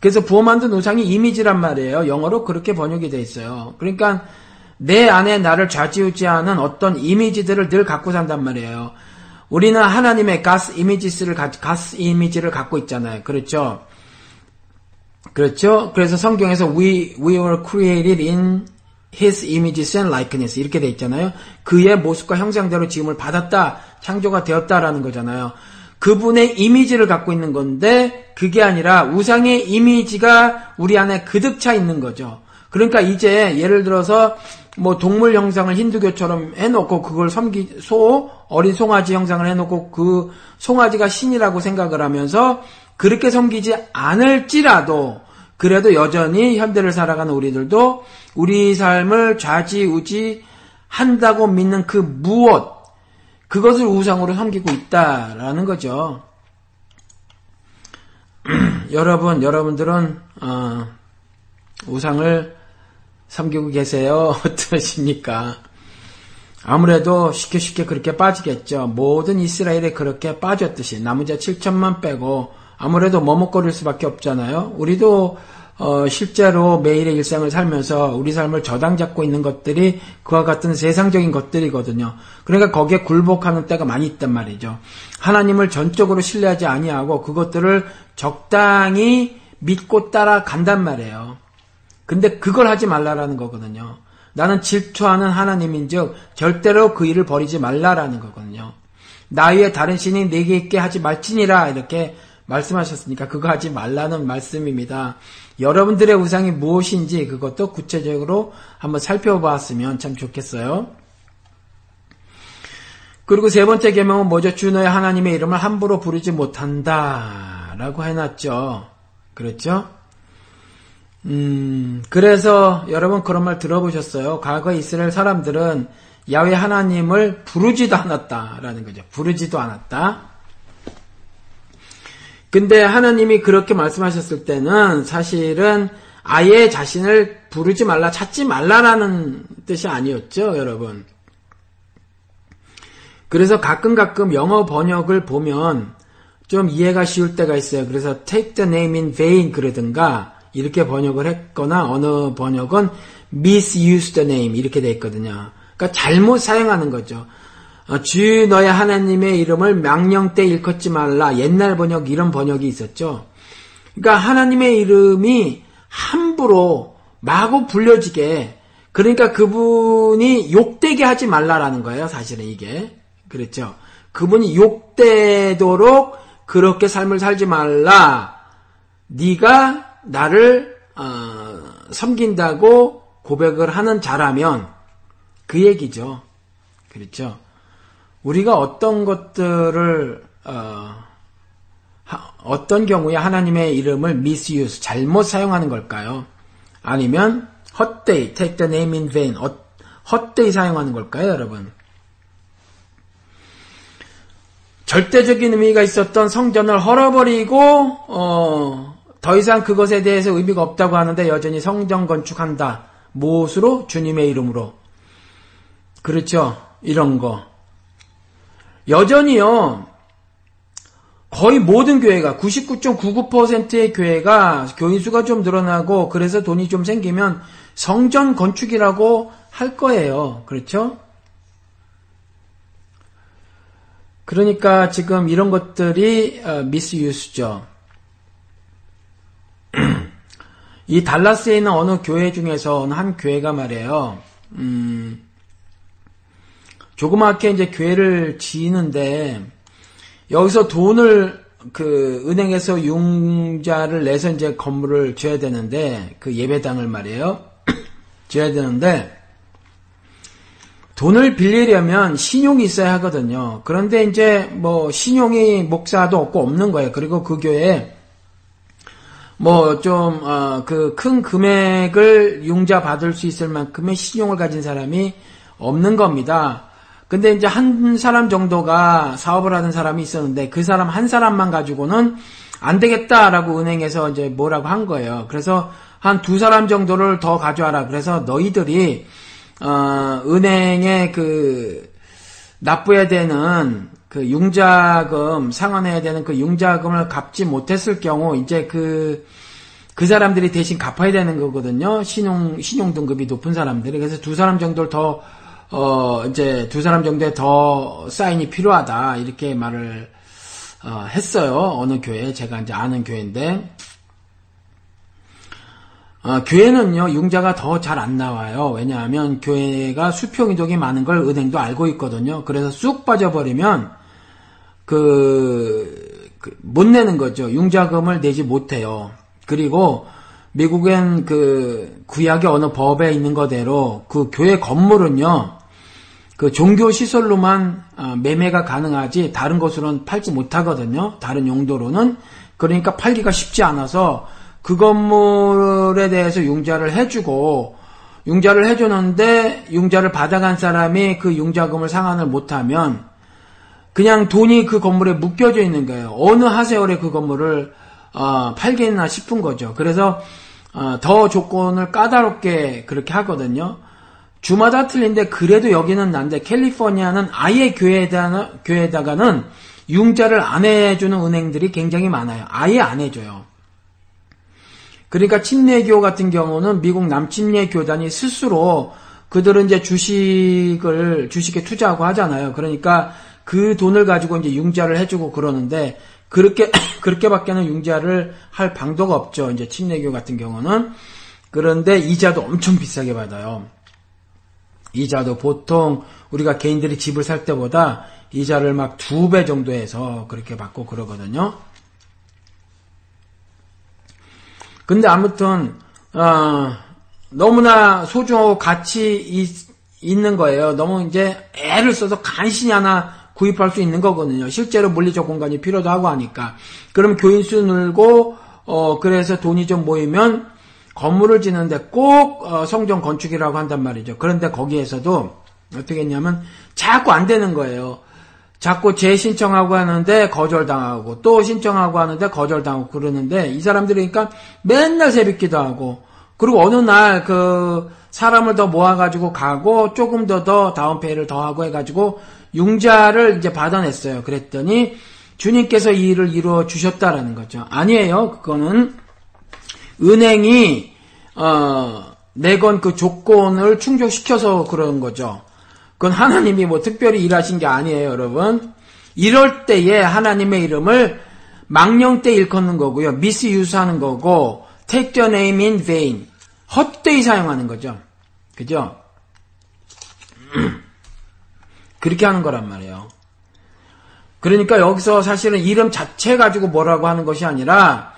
그래서 부어 만든 우상이 이미지란 말이에요. 영어로 그렇게 번역이 돼 있어요. 그러니까 내 안에 나를 좌지우지하는 어떤 이미지들을 늘 갖고 산단 말이에요. 우리는 하나님의 가스 이미지스를 가스 이미지를 갖고 있잖아요. 그렇죠? 그렇죠? 그래서 성경에서 we we were created in his images and likeness 이렇게 돼 있잖아요. 그의 모습과 형상대로 지음을 받았다, 창조가 되었다라는 거잖아요. 그분의 이미지를 갖고 있는 건데 그게 아니라 우상의 이미지가 우리 안에 그득 차 있는 거죠. 그러니까 이제 예를 들어서 뭐 동물 형상을 힌두교처럼 해놓고 그걸 섬기 소 어린 송아지 형상을 해놓고 그 송아지가 신이라고 생각을 하면서 그렇게 섬기지 않을지라도 그래도 여전히 현대를 살아가는 우리들도 우리 삶을 좌지우지 한다고 믿는 그 무엇 그것을 우상으로 섬기고 있다라는 거죠. 여러분, 여러분들은 어, 우상을 섬기고 계세요? 어떠십니까? 아무래도 쉽게 쉽게 그렇게 빠지겠죠. 모든 이스라엘에 그렇게 빠졌듯이 자 7천만 빼고 아무래도 머뭇거릴 수밖에 없잖아요. 우리도 어, 실제로 매일의 일상을 살면서 우리 삶을 저당 잡고 있는 것들이 그와 같은 세상적인 것들이거든요. 그러니까 거기에 굴복하는 때가 많이 있단 말이죠. 하나님을 전적으로 신뢰하지 아니하고 그것들을 적당히 믿고 따라간단 말이에요. 근데 그걸 하지 말라라는 거거든요. 나는 질투하는 하나님인즉 절대로 그 일을 버리지 말라라는 거거든요. 나 위에 다른 신이 내게 있게 하지 말지니라 이렇게 말씀하셨으니까 그거 하지 말라는 말씀입니다. 여러분들의 우상이 무엇인지 그것도 구체적으로 한번 살펴봤으면 참 좋겠어요. 그리고 세 번째 계명은 뭐죠? 주 너의 하나님의 이름을 함부로 부르지 못한다라고 해놨죠. 그렇죠? 음, 그래서 여러분 그런 말 들어보셨어요? 과거 이스라엘 사람들은 야외 하나님을 부르지도 않았다라는 거죠. 부르지도 않았다. 근데 하나님이 그렇게 말씀하셨을 때는 사실은 아예 자신을 부르지 말라, 찾지 말라라는 뜻이 아니었죠, 여러분. 그래서 가끔 가끔 영어 번역을 보면 좀 이해가 쉬울 때가 있어요. 그래서 take the name in vain 그러든가 이렇게 번역을 했거나 어느 번역은 misuse the name 이렇게 돼 있거든요. 그러니까 잘못 사용하는 거죠. 어, 주 너의 하나님의 이름을 명령 때 일컫지 말라. 옛날 번역 이런 번역이 있었죠. 그러니까 하나님의 이름이 함부로 마구 불려지게 그러니까 그분이 욕되게 하지 말라라는 거예요. 사실은 이게 그렇죠. 그분이 욕되도록 그렇게 삶을 살지 말라. 네가 나를 어, 섬긴다고 고백을 하는 자라면 그 얘기죠. 그렇죠. 우리가 어떤 것들을 어, 떤 경우에 하나님의 이름을 misuse 잘못 사용하는 걸까요? 아니면 헛되이 take the name in vain 어, 헛되이 사용하는 걸까요, 여러분? 절대적인 의미가 있었던 성전을 헐어버리고 어, 더 이상 그것에 대해서 의미가 없다고 하는데 여전히 성전 건축한다. 무엇으로? 주님의 이름으로. 그렇죠. 이런 거. 여전히요. 거의 모든 교회가 99.99%의 교회가 교인 수가 좀 늘어나고 그래서 돈이 좀 생기면 성전 건축이라고 할 거예요. 그렇죠? 그러니까 지금 이런 것들이 미스유스죠. 이 달라스에 있는 어느 교회 중에서 한 교회가 말이에요. 음, 조그맣게 이제 교회를 지는데 여기서 돈을 그 은행에서 융자를 내서 이제 건물을 지어야 되는데 그 예배당을 말이에요. 지어야 되는데 돈을 빌리려면 신용이 있어야 하거든요. 그런데 이제 뭐 신용이 목사도 없고 없는 거예요. 그리고 그 교회에 뭐 좀그큰 금액을 융자 받을 수 있을 만큼의 신용을 가진 사람이 없는 겁니다. 근데 이제 한 사람 정도가 사업을 하는 사람이 있었는데 그 사람 한 사람만 가지고는 안 되겠다라고 은행에서 이제 뭐라고 한 거예요. 그래서 한 두 사람 정도를 더 가져와라. 그래서 너희들이 어, 은행에 그 납부해야 되는 그 융자금 상환해야 되는 그 융자금을 갚지 못했을 경우 이제 그그 그 사람들이 대신 갚아야 되는 거거든요. 신용 신용 등급이 높은 사람들이 그래서 두 사람 정도를 더 어, 이제 두 사람 정도의 더 사인이 필요하다 이렇게 말을 어, 했어요. 어느 교회 제가 이제 아는 교회인데 어, 교회는요, 융자가 더 잘 안 나와요. 왜냐하면 교회가 수평 이동이 많은 걸 은행도 알고 있거든요. 그래서 쑥 빠져버리면, 그, 그 못 내는 거죠. 융자금을 내지 못해요. 그리고 미국엔 그 구약의 어느 법에 있는 거대로 그 교회 건물은요, 그 종교 시설로만 어, 매매가 가능하지 다른 것으로는 팔지 못하거든요. 다른 용도로는. 그러니까 팔기가 쉽지 않아서 그 건물에 대해서 융자를 해주고 융자를 해주는데 융자를 받아간 사람이 그 융자금을 상환을 못하면 그냥 돈이 그 건물에 묶여져 있는 거예요. 어느 하세월에 그 건물을 어, 팔겠나 싶은 거죠. 그래서 어, 더 조건을 까다롭게 그렇게 하거든요. 주마다 틀린데 그래도 여기는 난데 캘리포니아는 아예 교회에다, 교회에다가는 융자를 안 해주는 은행들이 굉장히 많아요. 아예 안 해줘요. 그러니까 침례교 같은 경우는 미국 남침례 교단이 스스로 그들은 이제 주식을 주식에 투자하고 하잖아요. 그러니까 그 돈을 가지고 이제 융자를 해주고 그러는데 그렇게 그렇게밖에는 융자를 할 방도가 없죠. 이제 침례교 같은 경우는 그런데 이자도 엄청 비싸게 받아요. 이자도 보통 우리가 개인들이 집을 살 때보다 이자를 막 두 배 정도 해서 그렇게 받고 그러거든요. 근데 아무튼 어, 너무나 소중하고 가치 있, 있는 거예요. 너무 이제 애를 써서 간신히 하나 구입할 수 있는 거거든요. 실제로 물리적 공간이 필요도 하고 하니까. 그럼 교인 수 늘고 어 그래서 돈이 좀 모이면 건물을 짓는데 꼭 어, 성전 건축이라고 한단 말이죠. 그런데 거기에서도 어떻게 했냐면 자꾸 안 되는 거예요. 자꾸 재신청하고 하는데 거절당하고 또 신청하고 하는데 거절당하고 그러는데 이 사람들이 그러니까 맨날 새벽기도 하고 그리고 어느 날 그 사람을 더 모아가지고 가고 조금 더 더 다운페이를 더 하고 해가지고 융자를 이제 받아냈어요. 그랬더니 주님께서 이 일을 이루어 주셨다라는 거죠. 아니에요. 그거는 은행이 어, 내건 그 조건을 충족시켜서 그런 거죠. 그건 하나님이 뭐 특별히 일하신 게 아니에요, 여러분. 이럴 때에 하나님의 이름을 망령 때 일컫는 거고요. 미스유스하는 거고 take the name in vain. 헛되이 사용하는 거죠. 그죠? 그렇게 하는 거란 말이에요. 그러니까 여기서 사실은 이름 자체 가지고 뭐라고 하는 것이 아니라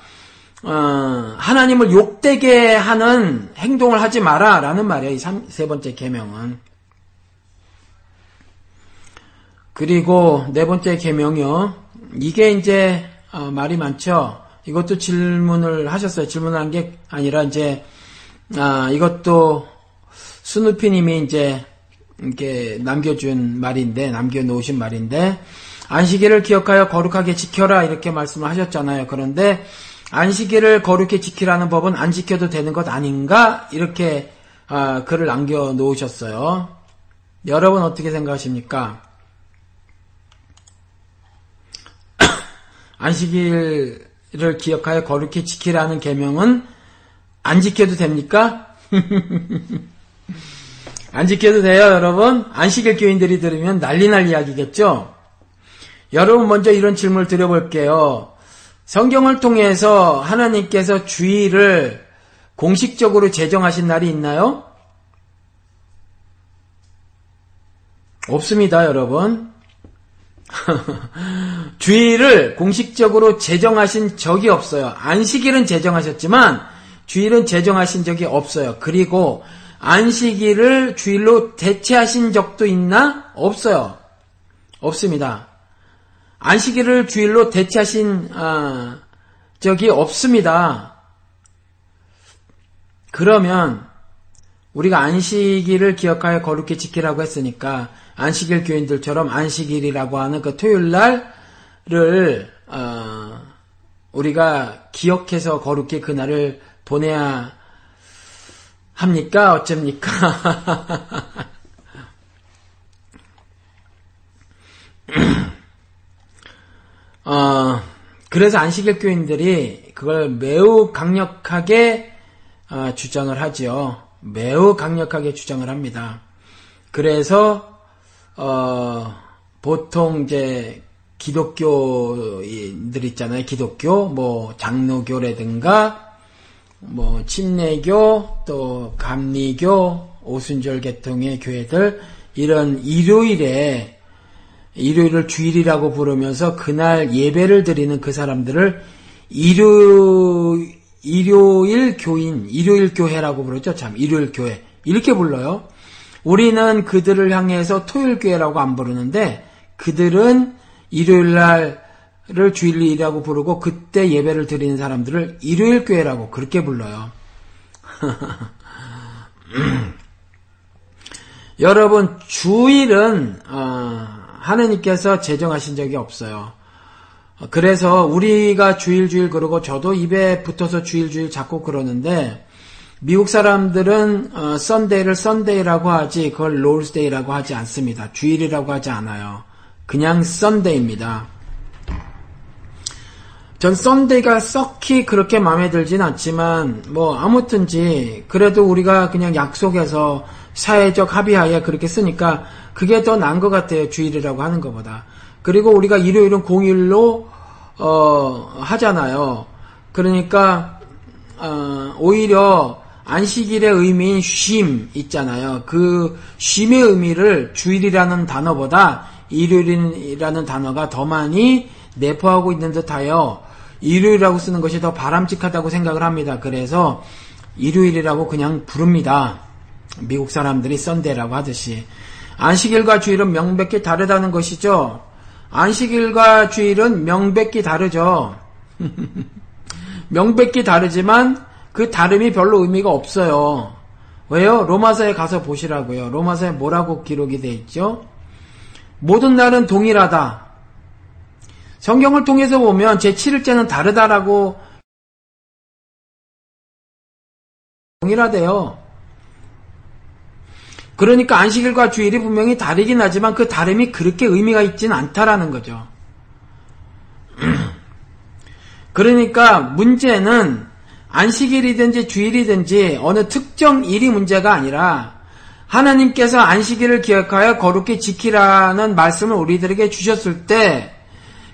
어, 하나님을 욕되게 하는 행동을 하지 마라라는 말이에요. 이 세 번째 계명은. 그리고 네 번째 계명이요. 이게 이제 어, 말이 많죠. 이것도 질문을 하셨어요. 질문한 게 아니라 이제 아, 이것도 스누피님이 이제 이렇게 남겨준 말인데 남겨놓으신 말인데 안식일을 기억하여 거룩하게 지켜라 이렇게 말씀을 하셨잖아요. 그런데 안식일을 거룩히 지키라는 법은 안 지켜도 되는 것 아닌가 이렇게 아, 글을 남겨 놓으셨어요. 여러분 어떻게 생각하십니까? 안식일을 기억하여 거룩히 지키라는 계명은 안 지켜도 됩니까? 안 지켜도 돼요, 여러분? 안식일 교인들이 들으면 난리 날 이야기겠죠? 여러분 먼저 이런 질문을 드려볼게요. 성경을 통해서 하나님께서 주의를 공식적으로 제정하신 날이 있나요? 없습니다, 여러분. 주일을 공식적으로 제정하신 적이 없어요. 안식일은 제정하셨지만 주일은 제정하신 적이 없어요. 그리고 안식일을 주일로 대체하신 적도 있나? 없어요. 없습니다. 안식일을 주일로 대체하신 어, 적이 없습니다. 그러면 우리가 안식일을 기억하여 거룩히 지키라고 했으니까 안식일 교인들처럼 안식일이라고 하는 그 토요일 날을 어, 우리가 기억해서 거룩히 그날을 보내야 합니까? 어쩝니까? 어, 그래서 안식일 교인들이 그걸 매우 강력하게 어, 주장을 하지요. 매우 강력하게 주장을 합니다. 그래서 어, 보통 이제 기독교인들 있잖아요. 기독교, 뭐 장로교라든가 뭐 침례교, 또 감리교, 오순절 계통의 교회들 이런 일요일에 일요일을 주일이라고 부르면서 그날 예배를 드리는 그 사람들을 일요 일요일 교인, 일요일 교회라고 부르죠. 참 일요일 교회 이렇게 불러요. 우리는 그들을 향해서 토요일 교회라고 안 부르는데 그들은 일요일 날 을 주일이라고 부르고 그때 예배를 드리는 사람들을 일요일 교회라고 그렇게 불러요. 여러분 주일은 어, 하느님께서 제정하신 적이 없어요. 그래서 우리가 주일 주일 그러고 저도 입에 붙어서 주일 주일 자꾸 그러는데 미국 사람들은 어, Sunday를 Sunday라고 하지 그걸 Lord's Day라고 하지 않습니다. 주일이라고 하지 않아요. 그냥 Sunday입니다. 전 썬데이가 썩히 그렇게 마음에 들진 않지만 뭐 아무튼지 그래도 우리가 그냥 약속해서 사회적 합의하에 그렇게 쓰니까 그게 더 나은 것 같아요. 주일이라고 하는 것보다. 그리고 우리가 일요일은 공일로 어, 하잖아요. 그러니까 어, 오히려 안식일의 의미인 쉼 있잖아요. 그 쉼의 의미를 주일이라는 단어보다 일요일이라는 단어가 더 많이 내포하고 있는 듯하여 일요일이라고 쓰는 것이 더 바람직하다고 생각을 합니다. 그래서 일요일이라고 그냥 부릅니다. 미국 사람들이 썬데라고 하듯이 안식일과 주일은 명백히 다르다는 것이죠. 안식일과 주일은 명백히 다르죠. 명백히 다르지만 그 다름이 별로 의미가 없어요. 왜요? 로마서에 가서 보시라고요. 로마서에 뭐라고 기록이 돼 있죠? 모든 날은 동일하다. 성경을 통해서 보면 제7일째는 다르다라고 동일하대요. 그러니까 안식일과 주일이 분명히 다르긴 하지만 그 다름이 그렇게 의미가 있진 않다라는 거죠. 그러니까 문제는 안식일이든지 주일이든지 어느 특정 일이 문제가 아니라 하나님께서 안식일을 기억하여 거룩히 지키라는 말씀을 우리들에게 주셨을 때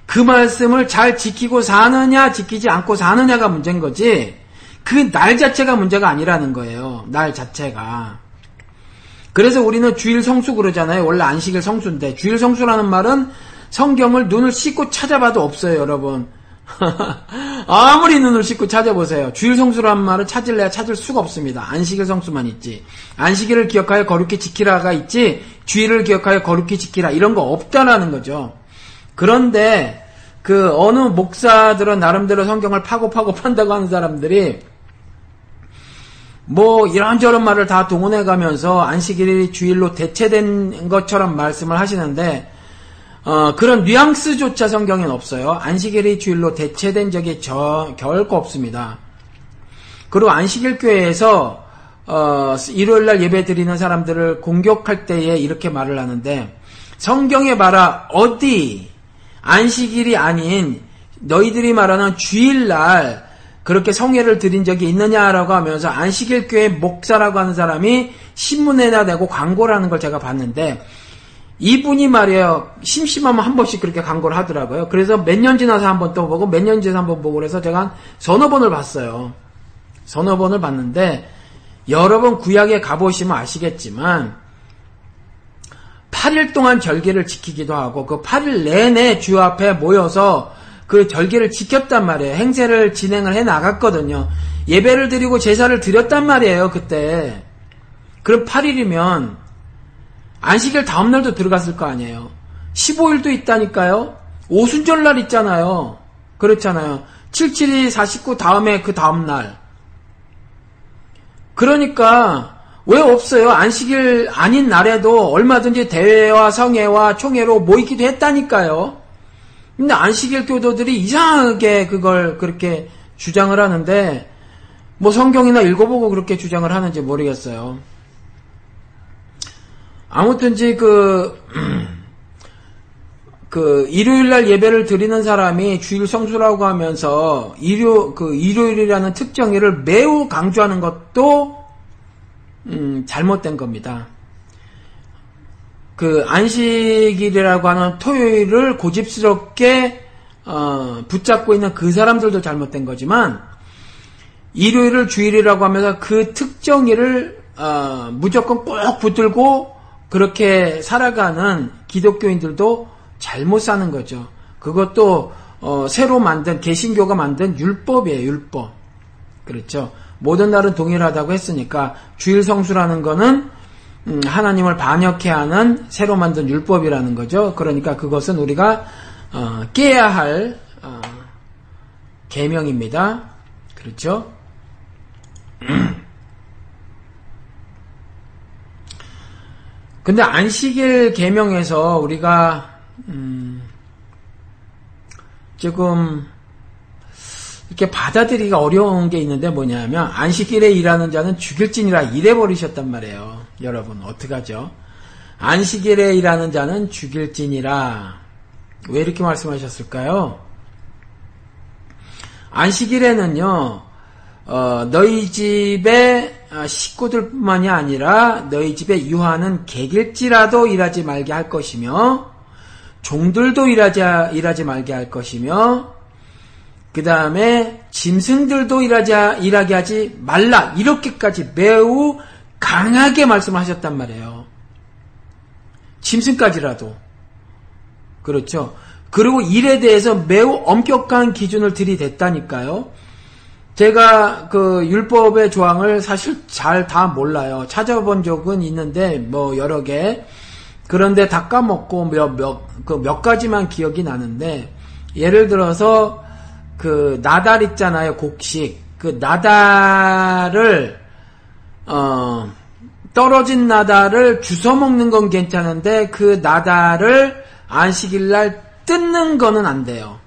그 말씀을 잘 지키고 사느냐 지키지 않고 사느냐가 문제인 거지 그 날 자체가 문제가 아니라는 거예요. 날 자체가. 그래서 우리는 주일 성수 그러잖아요. 원래 안식일 성수인데 주일 성수라는 말은 성경을 눈을 씻고 찾아봐도 없어요, 여러분. 아무리 눈을 씻고 찾아보세요. 주일 성수라는 말을 찾을래야 찾을 수가 없습니다. 안식일 성수만 있지. 안식일을 기억하여 거룩히 지키라가 있지. 주일을 기억하여 거룩히 지키라 이런 거 없다라는 거죠. 그런데 그 어느 목사들은 나름대로 성경을 파고 파고 판다고 하는 사람들이 뭐 이런저런 말을 다 동원해 가면서 안식일이 주일로 대체된 것처럼 말씀을 하시는데 어, 그런 뉘앙스조차 성경엔 없어요. 안식일이 주일로 대체된 적이 저, 결코 없습니다. 그리고 안식일 교회에서 어, 일요일 날 예배 드리는 사람들을 공격할 때에 이렇게 말을 하는데 성경에 말아 어디 안식일이 아닌 너희들이 말하는 주일날 그렇게 성회를 드린 적이 있느냐라고 하면서 안식일 교회 목사라고 하는 사람이 신문에다 내고 광고를 하는 걸 제가 봤는데 이분이 말이에요 심심하면 한 번씩 그렇게 광고를 하더라고요. 그래서 몇 년 지나서 한 번 또 보고 몇 년 지나서 한 번 보고 그래서 제가 한 서너 번을 봤어요. 서너 번을 봤는데 여러 번 구약에 가보시면 아시겠지만 8일 동안 절기를 지키기도 하고 그 8일 내내 주 앞에 모여서 그 절기를 지켰단 말이에요. 행세를 진행을 해 나갔거든요. 예배를 드리고 제사를 드렸단 말이에요. 그때. 그럼 8일이면 안식일 다음날도 들어갔을 거 아니에요. 15일도 있다니까요. 오순절날 있잖아요. 그렇잖아요. 77이 49 다음에 그 다음날. 그러니까 왜 없어요? 안식일 아닌 날에도 얼마든지 대회와 성회와 총회로 모이기도 했다니까요. 근데 안식일 교도들이 이상하게 그걸 그렇게 주장을 하는데 뭐 성경이나 읽어보고 그렇게 주장을 하는지 모르겠어요. 아무튼지 그, 그, 일요일 날 예배를 드리는 사람이 주일 성수라고 하면서 일요, 그, 일요일이라는 특정일을 매우 강조하는 것도, 음, 잘못된 겁니다. 그, 안식일이라고 하는 토요일을 고집스럽게, 어, 붙잡고 있는 그 사람들도 잘못된 거지만, 일요일을 주일이라고 하면서 그 특정일을, 어, 무조건 꼭 붙들고 그렇게 살아가는 기독교인들도 잘못 사는 거죠. 그것도 어, 새로 만든 개신교가 만든 율법이에요. 율법. 그렇죠. 모든 날은 동일하다고 했으니까 주일 성수라는 거는 음, 하나님을 반역해 하는 새로 만든 율법이라는 거죠. 그러니까 그것은 우리가 어, 깨야 할 어, 계명입니다. 그렇죠? 근데 안식일 계명에서 우리가 음, 조금 이렇게 받아들이기가 어려운 게 있는데 뭐냐면 안식일에 일하는 자는 죽일진이라 일해버리셨단 말이에요. 여러분 어떡하죠? 안식일에 일하는 자는 죽일진이라 왜 이렇게 말씀하셨을까요? 안식일에는요 어, 너희 집에 식구들뿐만이 아니라 너희 집에 유하는 객일지라도 일하지 말게 할 것이며 종들도 일하지 일하지 말게 할 것이며 그 다음에 짐승들도 일하지 일하게 하지 말라 이렇게까지 매우 강하게 말씀하셨단 말이에요. 짐승까지라도 그렇죠. 그리고 일에 대해서 매우 엄격한 기준을 들이댔다니까요. 제가 그 율법의 조항을 사실 잘 다 몰라요. 찾아본 적은 있는데 뭐 여러 개. 그런데 다 까먹고 몇, 몇, 그몇 가지만 기억이 나는데 예를 들어서 그 나달 있잖아요. 곡식. 그 나달을 어 떨어진 나달을 주워 먹는 건 괜찮은데 그 나달을 안식일 날 뜯는 거는 안 돼요.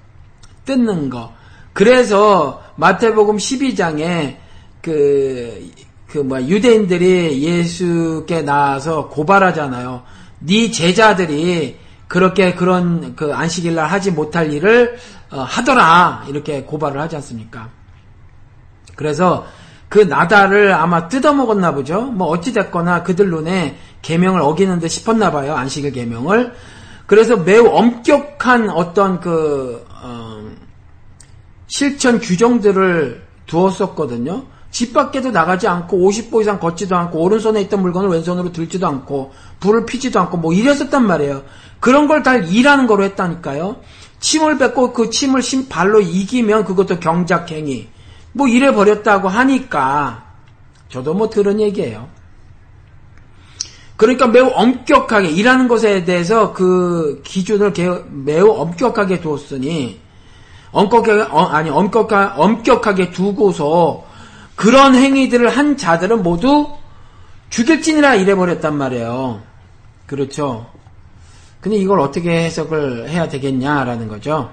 뜯는 거. 그래서 마태복음 12장에 그, 그, 뭐, 유대인들이 예수께 나와서 고발하잖아요. 네 제자들이 그렇게 그런 그 안식일날 하지 못할 일을 어, 하더라. 이렇게 고발을 하지 않습니까? 그래서 그 나다를 아마 뜯어먹었나 보죠. 뭐 어찌됐거나 그들 눈에 계명을 어기는 듯 싶었나 봐요. 안식일 계명을. 그래서 매우 엄격한 어떤 그 어, 실천 규정들을 두었었거든요. 집 밖에도 나가지 않고 50보 이상 걷지도 않고 오른손에 있던 물건을 왼손으로 들지도 않고 불을 피지도 않고 뭐 이랬었단 말이에요. 그런 걸 다 일하는 거로 했다니까요. 침을 뱉고 그 침을 발로 이기면 그것도 경작행위. 뭐 이래 버렸다고 하니까 저도 뭐 들은 얘기예요. 그러니까 매우 엄격하게 일하는 것에 대해서 그 기준을 매우 엄격하게 두었으니 엄격하게 어, 아니 엄격하, 엄격하게 두고서 그런 행위들을 한 자들은 모두 죽일진이라 이래 버렸단 말이에요. 그렇죠. 근데 이걸 어떻게 해석을 해야 되겠냐라는 거죠.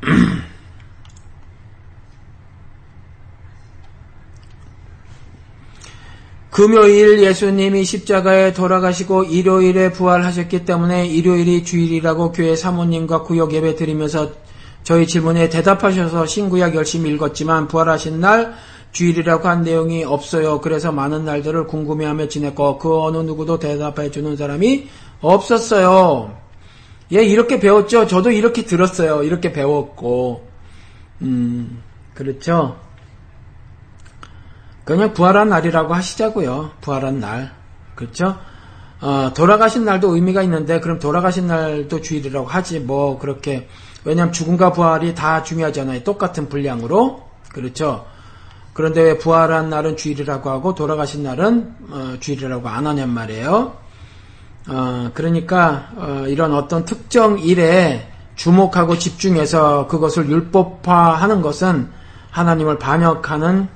금요일 예수님이 십자가에 돌아가시고 일요일에 부활하셨기 때문에 일요일이 주일이라고 교회 사모님과 구역 예배 드리면서 저희 질문에 대답하셔서 신구약 열심히 읽었지만 부활하신 날 주일이라고 한 내용이 없어요. 그래서 많은 날들을 궁금해하며 지냈고 그 어느 누구도 대답해 주는 사람이 없었어요. 예, 이렇게 배웠죠. 저도 이렇게 들었어요. 이렇게 배웠고, 음, 그렇죠. 그냥 부활한 날이라고 하시자고요. 부활한 날. 그렇죠? 어, 돌아가신 날도 의미가 있는데 그럼 돌아가신 날도 주일이라고 하지 뭐 그렇게 왜냐하면 죽음과 부활이 다 중요하잖아요. 똑같은 분량으로 그렇죠. 그런데 왜 부활한 날은 주일이라고 하고 돌아가신 날은 어, 주일이라고 안 하냔 말이에요. 어, 그러니까 어, 이런 어떤 특정 일에 주목하고 집중해서 그것을 율법화하는 것은 하나님을 반역하는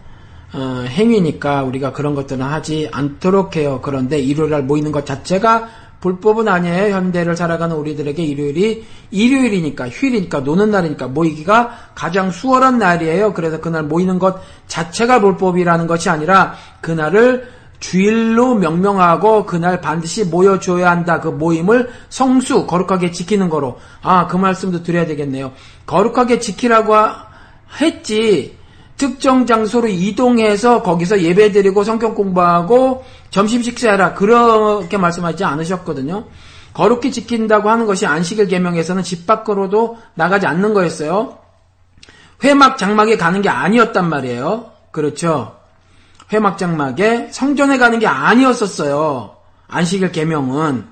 어, 행위니까 우리가 그런 것들은 하지 않도록 해요. 그런데 일요일 날 모이는 것 자체가 불법은 아니에요. 현대를 살아가는 우리들에게 일요일이 일요일이니까 휴일이니까 노는 날이니까 모이기가 가장 수월한 날이에요. 그래서 그날 모이는 것 자체가 불법이라는 것이 아니라 그날을 주일로 명명하고 그날 반드시 모여줘야 한다. 그 모임을 성수 거룩하게 지키는 거로 아 그 말씀도 드려야 되겠네요. 거룩하게 지키라고 했지 특정 장소로 이동해서 거기서 예배 드리고 성경 공부하고 점심 식사해라 그렇게 말씀하지 않으셨거든요. 거룩히 지킨다고 하는 것이 안식일 계명에서는 집 밖으로도 나가지 않는 거였어요. 회막 장막에 가는 게 아니었단 말이에요. 그렇죠. 회막 장막에 성전에 가는 게 아니었었어요. 안식일 계명은.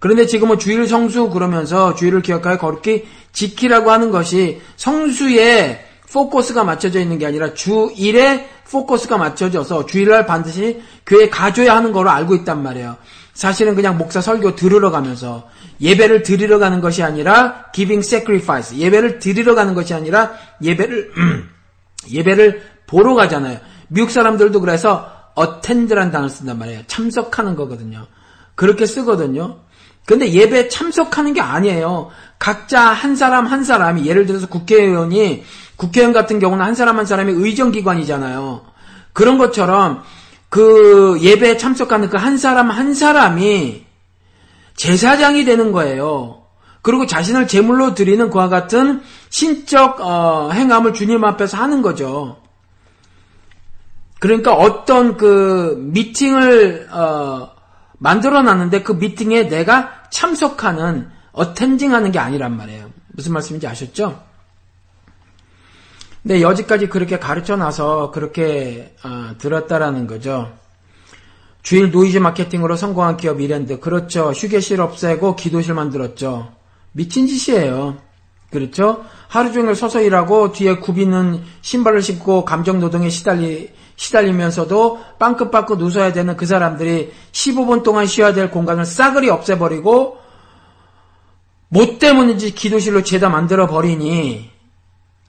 그런데 지금은 주일 성수 그러면서 주일을 기억하여 거룩히 지키라고 하는 것이 성수의 포커스가 맞춰져 있는 게 아니라 주일에 포커스가 맞춰져서 주일날 반드시 교회 가줘야 하는 거로 알고 있단 말이에요. 사실은 그냥 목사 설교 들으러 가면서 예배를 드리러 가는 것이 아니라 giving sacrifice 예배를 드리러 가는 것이 아니라 예배를 예배를 보러 가잖아요. 미국 사람들도 그래서 attend란 단어를 쓴단 말이에요. 참석하는 거거든요. 그렇게 쓰거든요. 근데 예배 참석하는 게 아니에요. 각자 한 사람 한 사람이 예를 들어서 국회의원이 국회의원 같은 경우는 한 사람 한 사람이 의정기관이잖아요. 그런 것처럼 그 예배에 참석하는 그 한 사람 한 사람이 제사장이 되는 거예요. 그리고 자신을 제물로 드리는 그와 같은 신적 어, 행함을 주님 앞에서 하는 거죠. 그러니까 어떤 그 미팅을 어, 만들어 놨는데 그 미팅에 내가 참석하는 어텐딩하는 게 아니란 말이에요. 무슨 말씀인지 아셨죠? 네, 여지까지 그렇게 가르쳐 놔서 그렇게 어, 들었다라는 거죠. 주일 노이즈 마케팅으로 성공한 기업 이랜드. 그렇죠. 휴게실 없애고 기도실 만들었죠. 미친 짓이에요. 그렇죠? 하루 종일 서서 일하고 뒤에 굽 있는 신발을 신고 감정 노동에 시달리, 시달리면서도 빵긋빵긋 웃어야 되는 그 사람들이 15분 동안 쉬어야 될 공간을 싸그리 없애버리고 뭐 때문인지 기도실로 죄다 만들어 버리니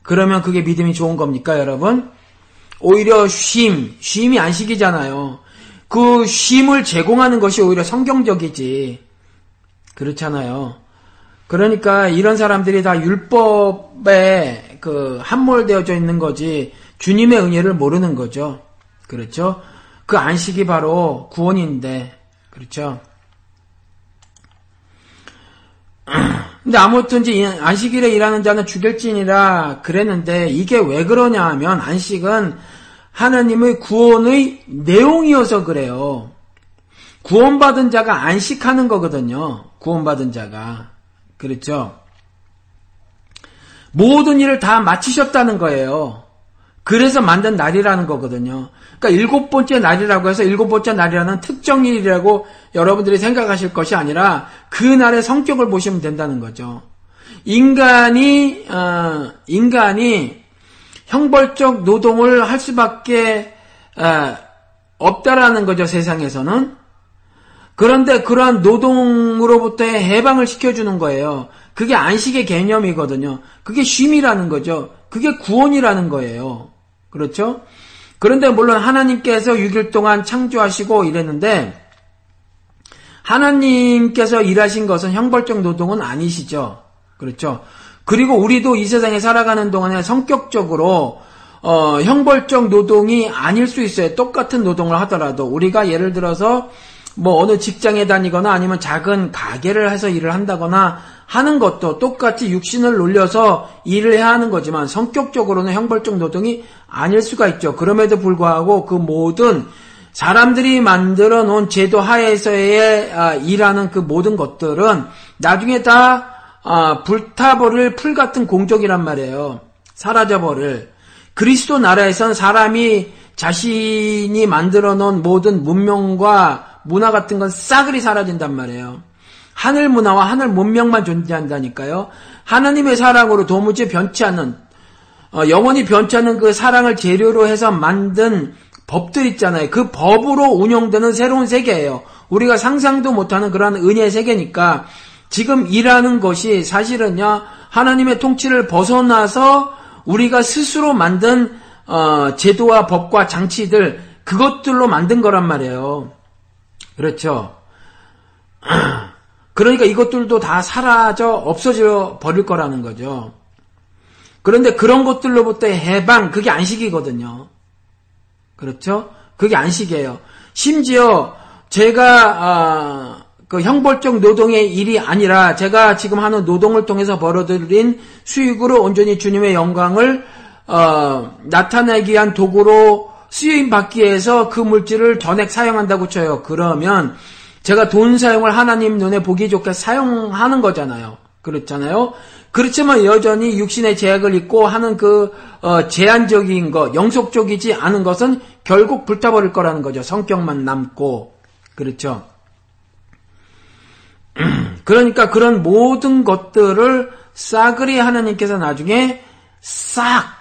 그러면 그게 믿음이 좋은 겁니까, 여러분? 오히려 쉼, 쉼이 안식이잖아요. 그 쉼을 제공하는 것이 오히려 성경적이지. 그렇잖아요. 그러니까 이런 사람들이 다 율법에 그 함몰되어져 있는 거지 주님의 은혜를 모르는 거죠. 그렇죠? 그 안식이 바로 구원인데 그렇죠? 근데 아무튼지 안식일에 일하는 자는 죽일지니라 그랬는데 이게 왜 그러냐 하면 안식은 하나님의 구원의 내용이어서 그래요. 구원받은 자가 안식하는 거거든요. 구원받은 자가. 그렇죠? 모든 일을 다 마치셨다는 거예요. 그래서 만든 날이라는 거거든요. 그러니까 일곱 번째 날이라고 해서 일곱 번째 날이라는 특정 일이라고 여러분들이 생각하실 것이 아니라 그 날의 성격을 보시면 된다는 거죠. 인간이 어, 인간이 형벌적 노동을 할 수밖에 어, 없다라는 거죠 세상에서는. 그런데 그러한 노동으로부터의 해방을 시켜주는 거예요. 그게 안식의 개념이거든요. 그게 쉼이라는 거죠. 그게 구원이라는 거예요. 그렇죠? 그런데 물론 하나님께서 6일 동안 창조하시고 이랬는데 하나님께서 일하신 것은 형벌적 노동은 아니시죠. 그렇죠? 그리고 우리도 이 세상에 살아가는 동안에 성격적으로 어, 형벌적 노동이 아닐 수 있어요. 똑같은 노동을 하더라도 우리가 예를 들어서 뭐 어느 직장에 다니거나 아니면 작은 가게를 해서 일을 한다거나 하는 것도 똑같이 육신을 놀려서 일을 해야 하는 거지만 성격적으로는 형벌적 노동이 아닐 수가 있죠. 그럼에도 불구하고 그 모든 사람들이 만들어 놓은 제도 하에서의 아, 일하는 그 모든 것들은 나중에 다 아, 불타버릴 풀 같은 공적이란 말이에요. 사라져버릴. 그리스도 나라에선 사람이 자신이 만들어 놓은 모든 문명과 문화 같은 건 싸그리 사라진단 말이에요. 하늘 문화와 하늘 문명만 존재한다니까요. 하나님의 사랑으로 도무지 변치 않는 어, 영원히 변치 않는 그 사랑을 재료로 해서 만든 법들 있잖아요. 그 법으로 운영되는 새로운 세계예요. 우리가 상상도 못하는 그러한 은혜의 세계니까 지금 일하는 것이 사실은요 하나님의 통치를 벗어나서 우리가 스스로 만든 어, 제도와 법과 장치들 그것들로 만든 거란 말이에요. 그렇죠. 그러니까 이것들도 다 사라져 없어져 버릴 거라는 거죠. 그런데 그런 것들로부터의 해방, 그게 안식이거든요. 그렇죠? 그게 안식이에요. 심지어 제가 아, 그 형벌적 노동의 일이 아니라 제가 지금 하는 노동을 통해서 벌어들인 수익으로 온전히 주님의 영광을 어, 나타내기 위한 도구로 쓰임 받기 위해서 그 물질을 전액 사용한다고 쳐요. 그러면 제가 돈 사용을 하나님 눈에 보기 좋게 사용하는 거잖아요. 그렇잖아요. 그렇지만 여전히 육신의 제약을 입고 하는 그 어, 제한적인 것, 영속적이지 않은 것은 결국 불타버릴 거라는 거죠. 성격만 남고 그렇죠. 그러니까 그런 모든 것들을 싸그리 하나님께서 나중에 싹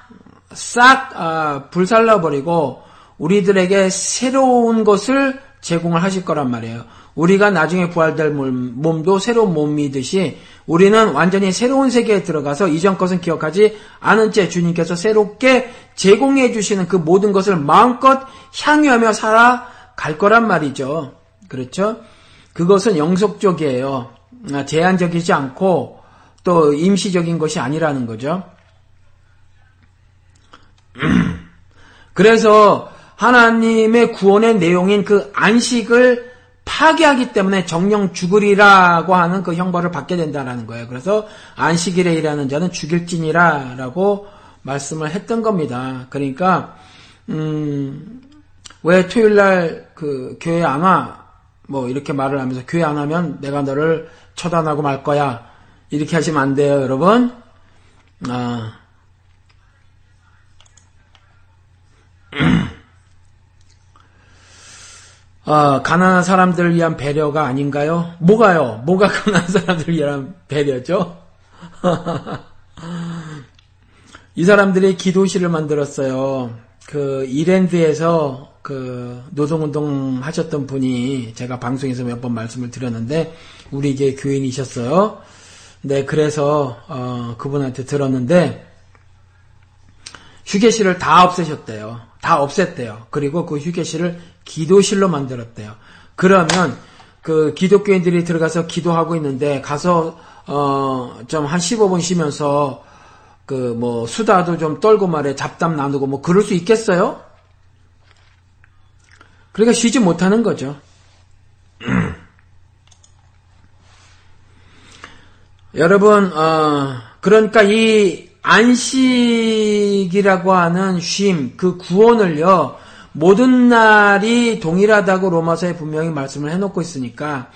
싹 아, 불살라 버리고 우리들에게 새로운 것을 제공을 하실 거란 말이에요. 우리가 나중에 부활될 몸도 새로운 몸이듯이 우리는 완전히 새로운 세계에 들어가서 이전 것은 기억하지 않은 채 주님께서 새롭게 제공해 주시는 그 모든 것을 마음껏 향유하며 살아갈 거란 말이죠. 그렇죠? 그것은 영속적이에요. 아, 제한적이지 않고 또 임시적인 것이 아니라는 거죠. 그래서 하나님의 구원의 내용인 그 안식을 파괴하기 때문에 정령 죽으리라고 하는 그 형벌을 받게 된다라는 거예요. 그래서 안식일에 일하는 자는 죽일지니라라고 말씀을 했던 겁니다. 그러니까 음, 왜 토요일 날 그 교회 안 와? 뭐 이렇게 말을 하면서 교회 안 하면 내가 너를 처단하고 말 거야. 이렇게 하시면 안 돼요, 여러분. 아, 어, 가난한 사람들을 위한 배려가 아닌가요? 뭐가요? 뭐가 가난한 사람들을 위한 배려죠? 이 사람들이 기도실을 만들었어요. 그 이랜드에서 그 노동운동 하셨던 분이 제가 방송에서 몇 번 말씀을 드렸는데 우리 이게 교인이셨어요. 네, 그래서 어, 그분한테 들었는데 휴게실을 다 없애셨대요. 다 없앴대요. 그리고 그 휴게실을 기도실로 만들었대요. 그러면 그 기독교인들이 들어가서 기도하고 있는데 가서 어 좀 한 15분 쉬면서 그 뭐 수다도 좀 떨고 말해 잡담 나누고 뭐 그럴 수 있겠어요? 그러니까 쉬지 못하는 거죠. 여러분, 어, 그러니까 이 안식이라고 하는 쉼, 그 구원을요, 모든 날이 동일하다고 로마서에 분명히 말씀을 해놓고 있으니까,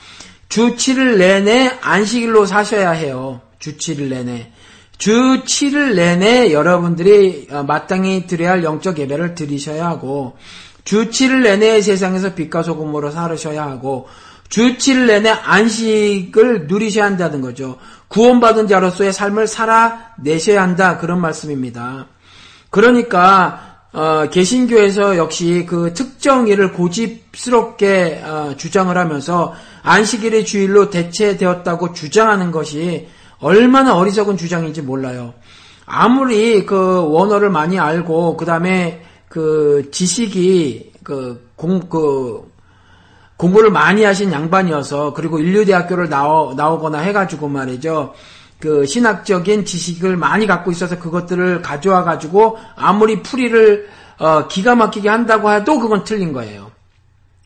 주 7일 내내 안식일로 사셔야 해요. 주 7일 내내. 주 7일 내내 여러분들이 어, 마땅히 드려야 할 영적 예배를 드리셔야 하고, 주 7일 내내 세상에서 빛과 소금으로 살으셔야 하고, 주 7일 내내 안식을 누리셔야 한다는 거죠. 구원받은 자로서의 삶을 살아내셔야 한다. 그런 말씀입니다. 그러니까, 어, 개신교에서 역시 그 특정 일을 고집스럽게 어, 주장을 하면서 안식일의 주일로 대체되었다고 주장하는 것이 얼마나 어리석은 주장인지 몰라요. 아무리 그 원어를 많이 알고 그 다음에 그 지식이 그 공, 그 공부를 많이 하신 양반이어서 그리고 인류대학교를 나오, 나오거나 해가지고 말이죠. 그 신학적인 지식을 많이 갖고 있어서 그것들을 가져와 가지고 아무리 풀이를 어, 기가 막히게 한다고 해도 그건 틀린 거예요.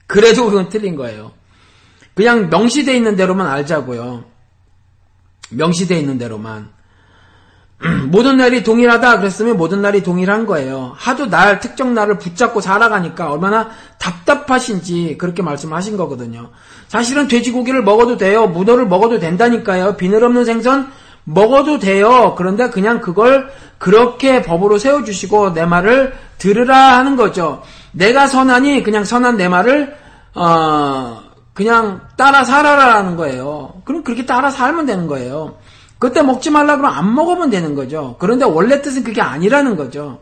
그래도 그건 틀린 거예요. 그냥 명시돼 있는 대로만 알자고요. 명시돼 있는 대로만. 모든 날이 동일하다 그랬으면 모든 날이 동일한 거예요. 하도 날 특정 날을 붙잡고 살아가니까 얼마나 답답하신지 그렇게 말씀하신 거거든요. 사실은 돼지고기를 먹어도 돼요. 문어를 먹어도 된다니까요. 비늘 없는 생선 먹어도 돼요. 그런데 그냥 그걸 그렇게 법으로 세워주시고 내 말을 들으라 하는 거죠. 내가 선하니 그냥 선한 내 말을 어 그냥 따라 살아라라는 거예요. 그럼 그렇게 따라 살면 되는 거예요. 그때 먹지 말라 그러면 안 먹으면 되는 거죠. 그런데 원래 뜻은 그게 아니라는 거죠.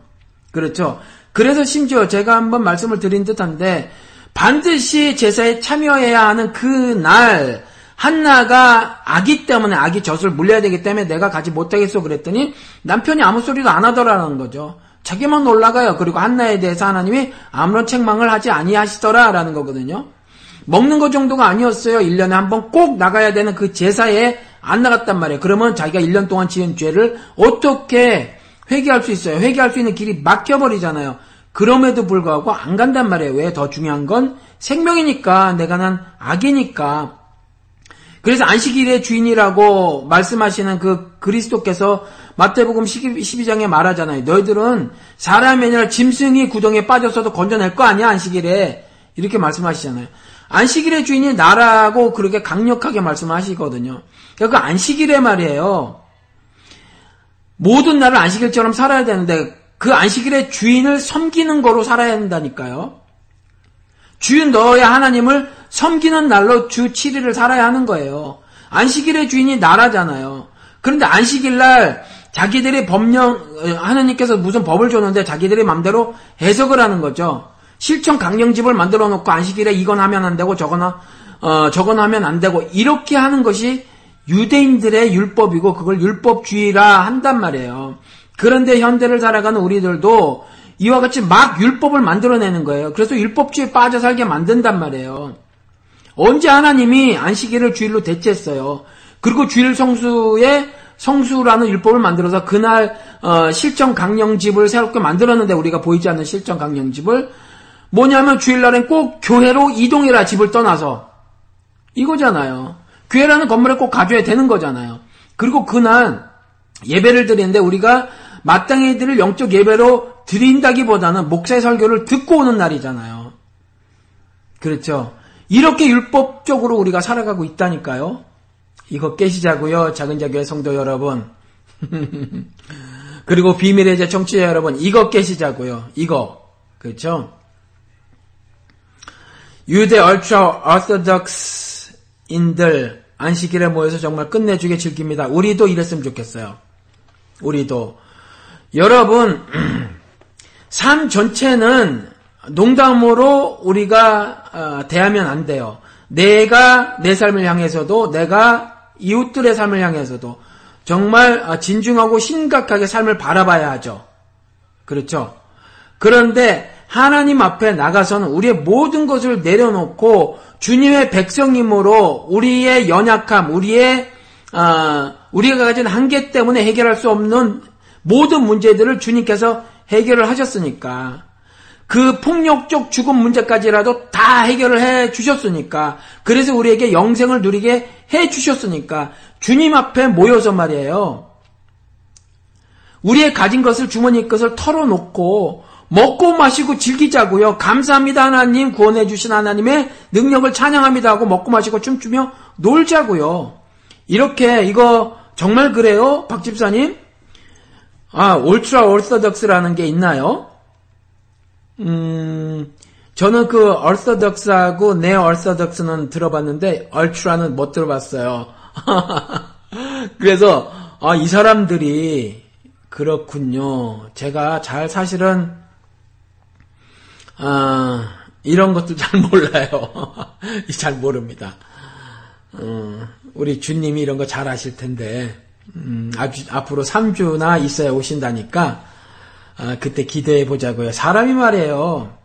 그렇죠. 그래서 심지어 제가 한번 말씀을 드린 듯한데 반드시 제사에 참여해야 하는 그 날 한나가 아기 때문에 아기 젖을 물려야 되기 때문에 내가 가지 못하겠어 그랬더니 남편이 아무 소리도 안 하더라는 거죠. 자기만 올라가요. 그리고 한나에 대해서 하나님이 아무런 책망을 하지 아니하시더라라는 거거든요. 먹는 것 정도가 아니었어요. 1년에 한 번 꼭 나가야 되는 그 제사에 안 나갔단 말이에요. 그러면 자기가 1년 동안 지은 죄를 어떻게 회개할 수 있어요? 회개할 수 있는 길이 막혀버리잖아요. 그럼에도 불구하고 안 간단 말이에요. 왜? 더 중요한 건 생명이니까, 내가 난 악이니까. 그래서 안식일의 주인이라고 말씀하시는 그 그리스도께서 마태복음 12장에 말하잖아요. 너희들은 사람이 아니라 짐승이 구덩이에 빠졌어도 건져낼 거 아니야, 안식일에. 이렇게 말씀하시잖아요. 안식일의 주인이 나라고 그렇게 강력하게 말씀하시거든요. 그 안식일에 말이에요. 모든 날을 안식일처럼 살아야 되는데 그 안식일의 주인을 섬기는 거로 살아야 한다니까요. 주인 너야 하나님을 섬기는 날로 주 7일을 살아야 하는 거예요. 안식일의 주인이 나라잖아요. 그런데 안식일 날 자기들이 법령 하나님께서 무슨 법을 줬는데 자기들이 맘대로 해석을 하는 거죠. 실천 강령집을 만들어 놓고 안식일에 이건 하면 안 되고 저거나 어, 저건 하면 안 되고 이렇게 하는 것이 유대인들의 율법이고 그걸 율법주의라 한단 말이에요. 그런데 현대를 살아가는 우리들도 이와 같이 막 율법을 만들어내는 거예요. 그래서 율법주의에 빠져 살게 만든단 말이에요. 언제 하나님이 안식일을 주일로 대체했어요. 그리고 주일 성수에 성수라는 율법을 만들어서 그날 어, 실정 강령집을 새롭게 만들었는데 우리가 보이지 않는 실정 강령집을 뭐냐면 주일날엔 꼭 교회로 이동해라 집을 떠나서 이거잖아요. 교회라는 건물에 꼭 가져야 되는 거잖아요. 그리고 그날 예배를 드리는데 우리가 마땅히 드릴 영적 예배로 드린다기보다는 목사의 설교를 듣고 오는 날이잖아요. 그렇죠. 이렇게 율법적으로 우리가 살아가고 있다니까요. 이거 깨시자고요. 작은 자교회 성도 여러분. 그리고 비밀의 제 청취자 여러분. 이거 깨시자고요. 이거. 그렇죠. 유대 얼트라 어토덕스인들 안식일에 모여서 정말 끝내주게 즐깁니다. 우리도 이랬으면 좋겠어요. 우리도. 여러분, 삶 전체는 농담으로 우리가 어, 대하면 안 돼요. 내가 내 삶을 향해서도 내가 이웃들의 삶을 향해서도 정말 어, 진중하고 심각하게 삶을 바라봐야 하죠. 그렇죠. 그런데 하나님 앞에 나가서는 우리의 모든 것을 내려놓고 주님의 백성임으로 우리의 연약함, 우리의 어, 우리가 가진 한계 때문에 해결할 수 없는 모든 문제들을 주님께서 해결을 하셨으니까 그 폭력적 죽음 문제까지라도 다 해결을 해 주셨으니까 그래서 우리에게 영생을 누리게 해 주셨으니까 주님 앞에 모여서 말이에요. 우리의 가진 것을 주머니 것을 털어놓고 먹고 마시고 즐기자고요. 감사합니다 하나님 구원해 주신 하나님의 능력을 찬양합니다 하고 먹고 마시고 춤추며 놀자고요. 이렇게 이거 정말 그래요? 박 집사님? 아, 올트라 얼서덕스라는 게 있나요? 음, 저는 그 얼서덕스하고 네 얼서덕스는 들어봤는데 얼트라는 못 들어봤어요. 그래서 아, 이 사람들이 그렇군요. 제가 잘 사실은 아, 이런 것도 잘 몰라요. 잘 모릅니다. 어, 우리 주님이 이런 거 잘 아실 텐데 음, 앞으로 3주나 있어야 오신다니까 아, 그때 기대해 보자고요. 사람이 말이에요.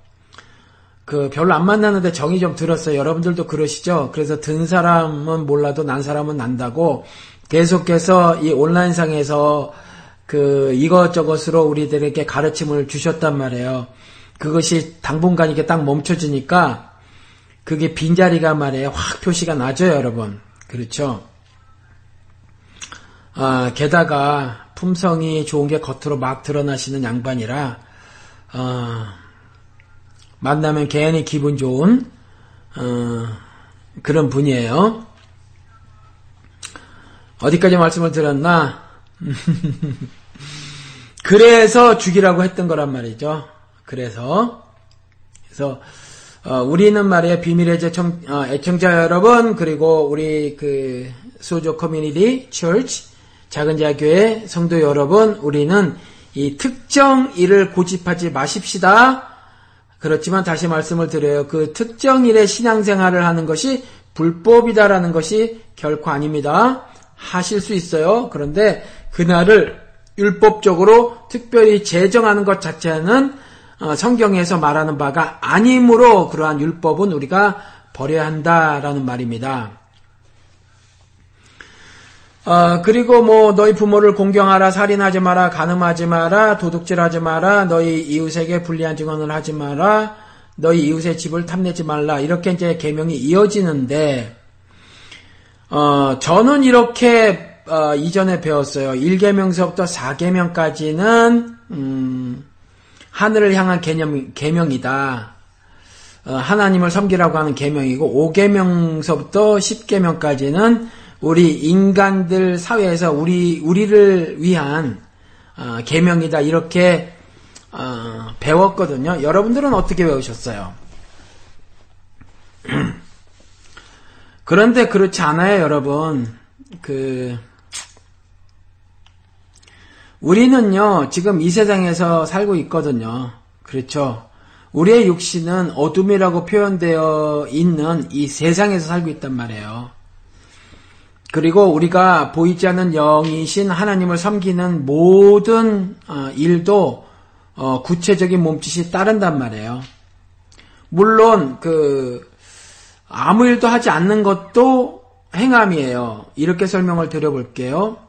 그 별로 안 만나는데 정이 좀 들었어요. 여러분들도 그러시죠? 그래서 든 사람은 몰라도 난 사람은 난다고 계속해서 이 온라인상에서 그 이것저것으로 우리들에게 가르침을 주셨단 말이에요. 그것이 당분간 이게 딱 멈춰지니까 그게 빈자리가 말이에요. 확 표시가 나죠, 여러분. 그렇죠? 아, 게다가 품성이 좋은 게 겉으로 막 드러나시는 양반이라 어, 만나면 괜히 기분 좋은 어, 그런 분이에요. 어디까지 말씀을 드렸나? 그래서 죽이라고 했던 거란 말이죠. 그래서 그래서 어, 우리는 말이에요 비밀의 애청, 어, 애청자 여러분 그리고 우리 그 소조 커뮤니티 철치 작은 대학교의 성도 여러분 우리는 이 특정 일을 고집하지 마십시다. 그렇지만 다시 말씀을 드려요. 그 특정 일의 신앙생활을 하는 것이 불법이다라는 것이 결코 아닙니다. 하실 수 있어요. 그런데 그날을 율법적으로 특별히 제정하는 것 자체는 어, 성경에서 말하는 바가 아니므로 그러한 율법은 우리가 버려야 한다라는 말입니다. 어, 그리고 뭐 너희 부모를 공경하라, 살인하지 마라, 간음하지 마라, 도둑질하지 마라, 너희 이웃에게 불리한 증언을 하지 마라, 너희 이웃의 집을 탐내지 말라 이렇게 이제 계명이 이어지는데 어, 저는 이렇게 어, 이전에 배웠어요. 1계명서부터 4계명까지는 음, 하늘을 향한 개념, 계명이다. 어, 하나님을 섬기라고 하는 계명이고 5계명서부터 10계명까지는 우리 인간들 사회에서 우리 우리를 위한 어, 계명이다 이렇게 어, 배웠거든요. 여러분들은 어떻게 배우셨어요? 그런데 그렇지 않아요, 여러분. 그 우리는요, 지금 이 세상에서 살고 있거든요. 그렇죠. 우리의 육신은 어둠이라고 표현되어 있는 이 세상에서 살고 있단 말이에요. 그리고 우리가 보이지 않는 영이신 하나님을 섬기는 모든 어, 일도 어, 구체적인 몸짓이 따른단 말이에요. 물론 그 아무 일도 하지 않는 것도 행함이에요. 이렇게 설명을 드려볼게요.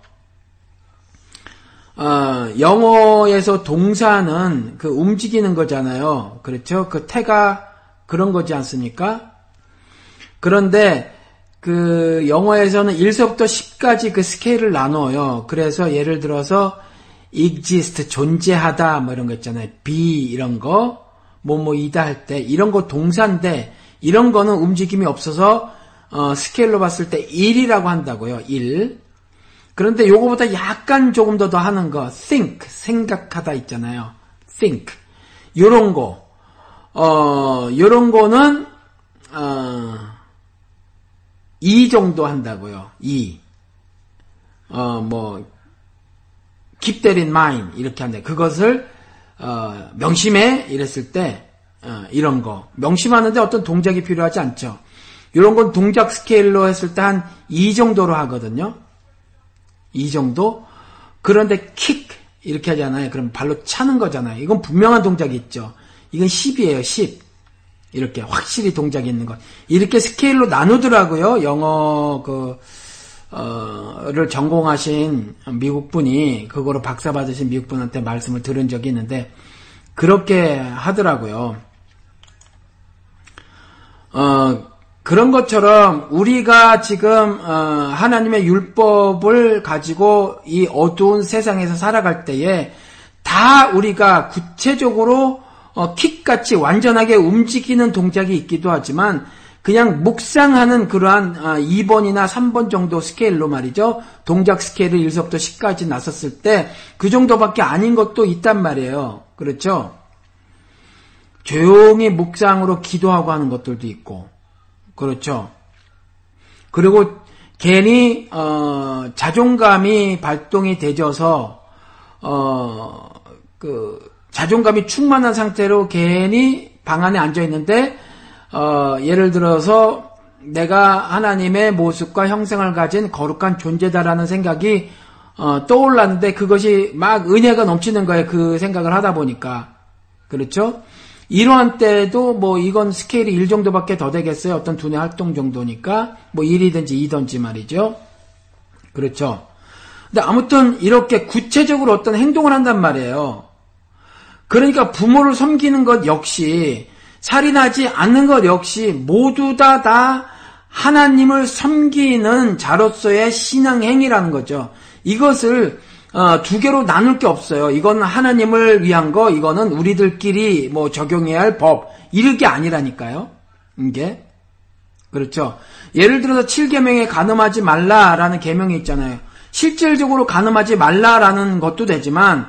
어, 영어에서 동사는 그 움직이는 거잖아요. 그렇죠? 그 태가 그런 거지 않습니까? 그런데 그 영어에서는 1서부터 10까지 그 스케일을 나눠요. 그래서 예를 들어서 exist 존재하다 뭐 이런 거 있잖아요. be 이런 거 뭐뭐이다 할 때 이런 거 동사인데 이런 거는 움직임이 없어서 어, 스케일로 봤을 때 1이라고 한다고요. 1. 그런데 요거보다 약간 조금 더 더 하는 거 think 생각하다 있잖아요. think 요런 거 어, 요런 거는 어, 2 정도 한다고요. 2. 어, 뭐 keep that in mind 이렇게 한다. 그것을 어, 명심해 이랬을 때 어, 이런 거 명심하는데 어떤 동작이 필요하지 않죠. 이런 건 동작 스케일로 했을 때 한 2 정도로 하거든요. 이 정도? 그런데 킥 이렇게 하잖아요. 그럼 발로 차는 거잖아요. 이건 분명한 동작이 있죠. 이건 10이에요, 10. 이렇게 확실히 동작이 있는 것. 이렇게 스케일로 나누더라고요. 영어 그 어를 전공하신 미국 분이 그거로 박사 받으신 미국 분한테 말씀을 들은 적이 있는데 그렇게 하더라고요. 어 그런 것처럼 우리가 지금 어, 하나님의 율법을 가지고 이 어두운 세상에서 살아갈 때에 다 우리가 구체적으로 어, 킥같이 완전하게 움직이는 동작이 있기도 하지만 그냥 묵상하는 그러한 2번이나 아, 3번 정도 스케일로 말이죠. 동작 스케일을 1서부터 10까지 나섰을 때 그 정도밖에 아닌 것도 있단 말이에요. 그렇죠? 조용히 묵상으로 기도하고 하는 것들도 있고 그렇죠? 그리고 괜히 어, 자존감이 발동이 되져서 어, 그 자존감이 충만한 상태로 괜히 방 안에 앉아 있는데 어, 예를 들어서 내가 하나님의 모습과 형상을 가진 거룩한 존재다라는 생각이 어, 떠올랐는데 그것이 막 은혜가 넘치는 거예요. 그 생각을 하다 보니까. 그렇죠? 이러한 때도 뭐 이건 스케일이 1 정도밖에 더 되겠어요. 어떤 두뇌 활동 정도니까 뭐 1이든지 2든지 말이죠. 그렇죠. 근데 아무튼 이렇게 구체적으로 어떤 행동을 한단 말이에요. 그러니까 부모를 섬기는 것 역시 살인하지 않는 것 역시 모두 다, 다 하나님을 섬기는 자로서의 신앙 행위라는 거죠. 이것을 어, 두 개로 나눌 게 없어요. 이건 하나님을 위한 거, 이거는 우리들끼리 뭐 적용해야 할 법, 이럴 게 아니라니까요. 이게. 그렇죠. 예를 들어서 7계명에 가늠하지 말라라는 계명이 있잖아요. 실질적으로 가늠하지 말라라는 것도 되지만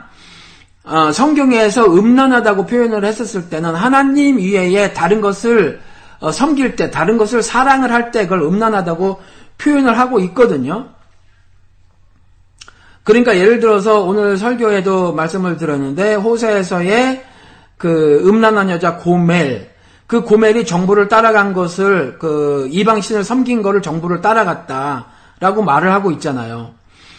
어, 성경에서 음란하다고 표현을 했었을 때는 하나님 위에 다른 것을 어, 섬길 때, 다른 것을 사랑을 할 때 그걸 음란하다고 표현을 하고 있거든요. 그러니까 예를 들어서 오늘 설교에도 말씀을 들었는데 호세에서의 그 음란한 여자 고멜, 그 고멜이 정부를 따라간 것을 그 이방신을 섬긴 거를 정부를 따라갔다라고 말을 하고 있잖아요.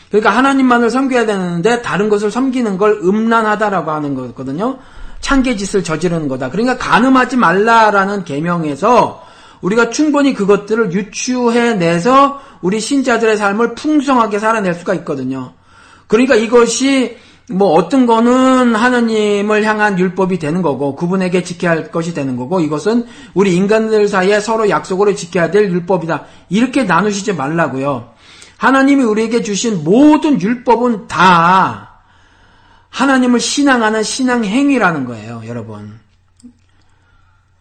그러니까 하나님만을 섬겨야 되는데 다른 것을 섬기는 걸 음란하다라고 하는 거거든요. 창계짓을 저지르는 거다. 그러니까 간음하지 말라라는 계명에서 우리가 충분히 그것들을 유추해내서 우리 신자들의 삶을 풍성하게 살아낼 수가 있거든요. 그러니까 이것이 뭐 어떤 거는 하나님을 향한 율법이 되는 거고 그분에게 지켜야 할 것이 되는 거고 이것은 우리 인간들 사이에 서로 약속으로 지켜야 될 율법이다. 이렇게 나누시지 말라고요. 하나님이 우리에게 주신 모든 율법은 다 하나님을 신앙하는 신앙 행위라는 거예요, 여러분.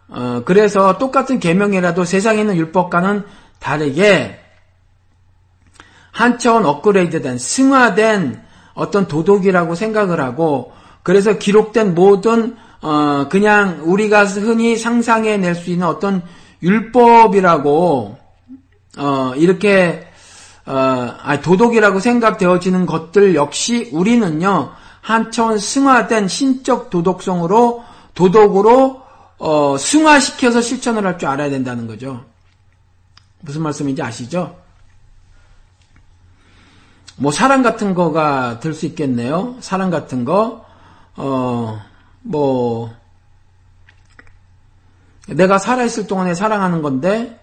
어, 그래서 똑같은 계명이라도 세상에 있는 율법과는 다르게 한 차원 업그레이드된 승화된 어떤 도덕이라고 생각을 하고 그래서 기록된 모든 어, 그냥 우리가 흔히 상상해 낼 수 있는 어떤 율법이라고 어, 이렇게 어, 도덕이라고 생각되어지는 것들 역시 우리는요 한 차원 승화된 신적 도덕성으로 도덕으로 어, 승화시켜서 실천을 할 줄 알아야 된다는 거죠. 무슨 말씀인지 아시죠? 뭐 사랑 같은 거가 될 수 있겠네요. 사랑 같은 거, 어, 뭐 내가 살아있을 동안에 사랑하는 건데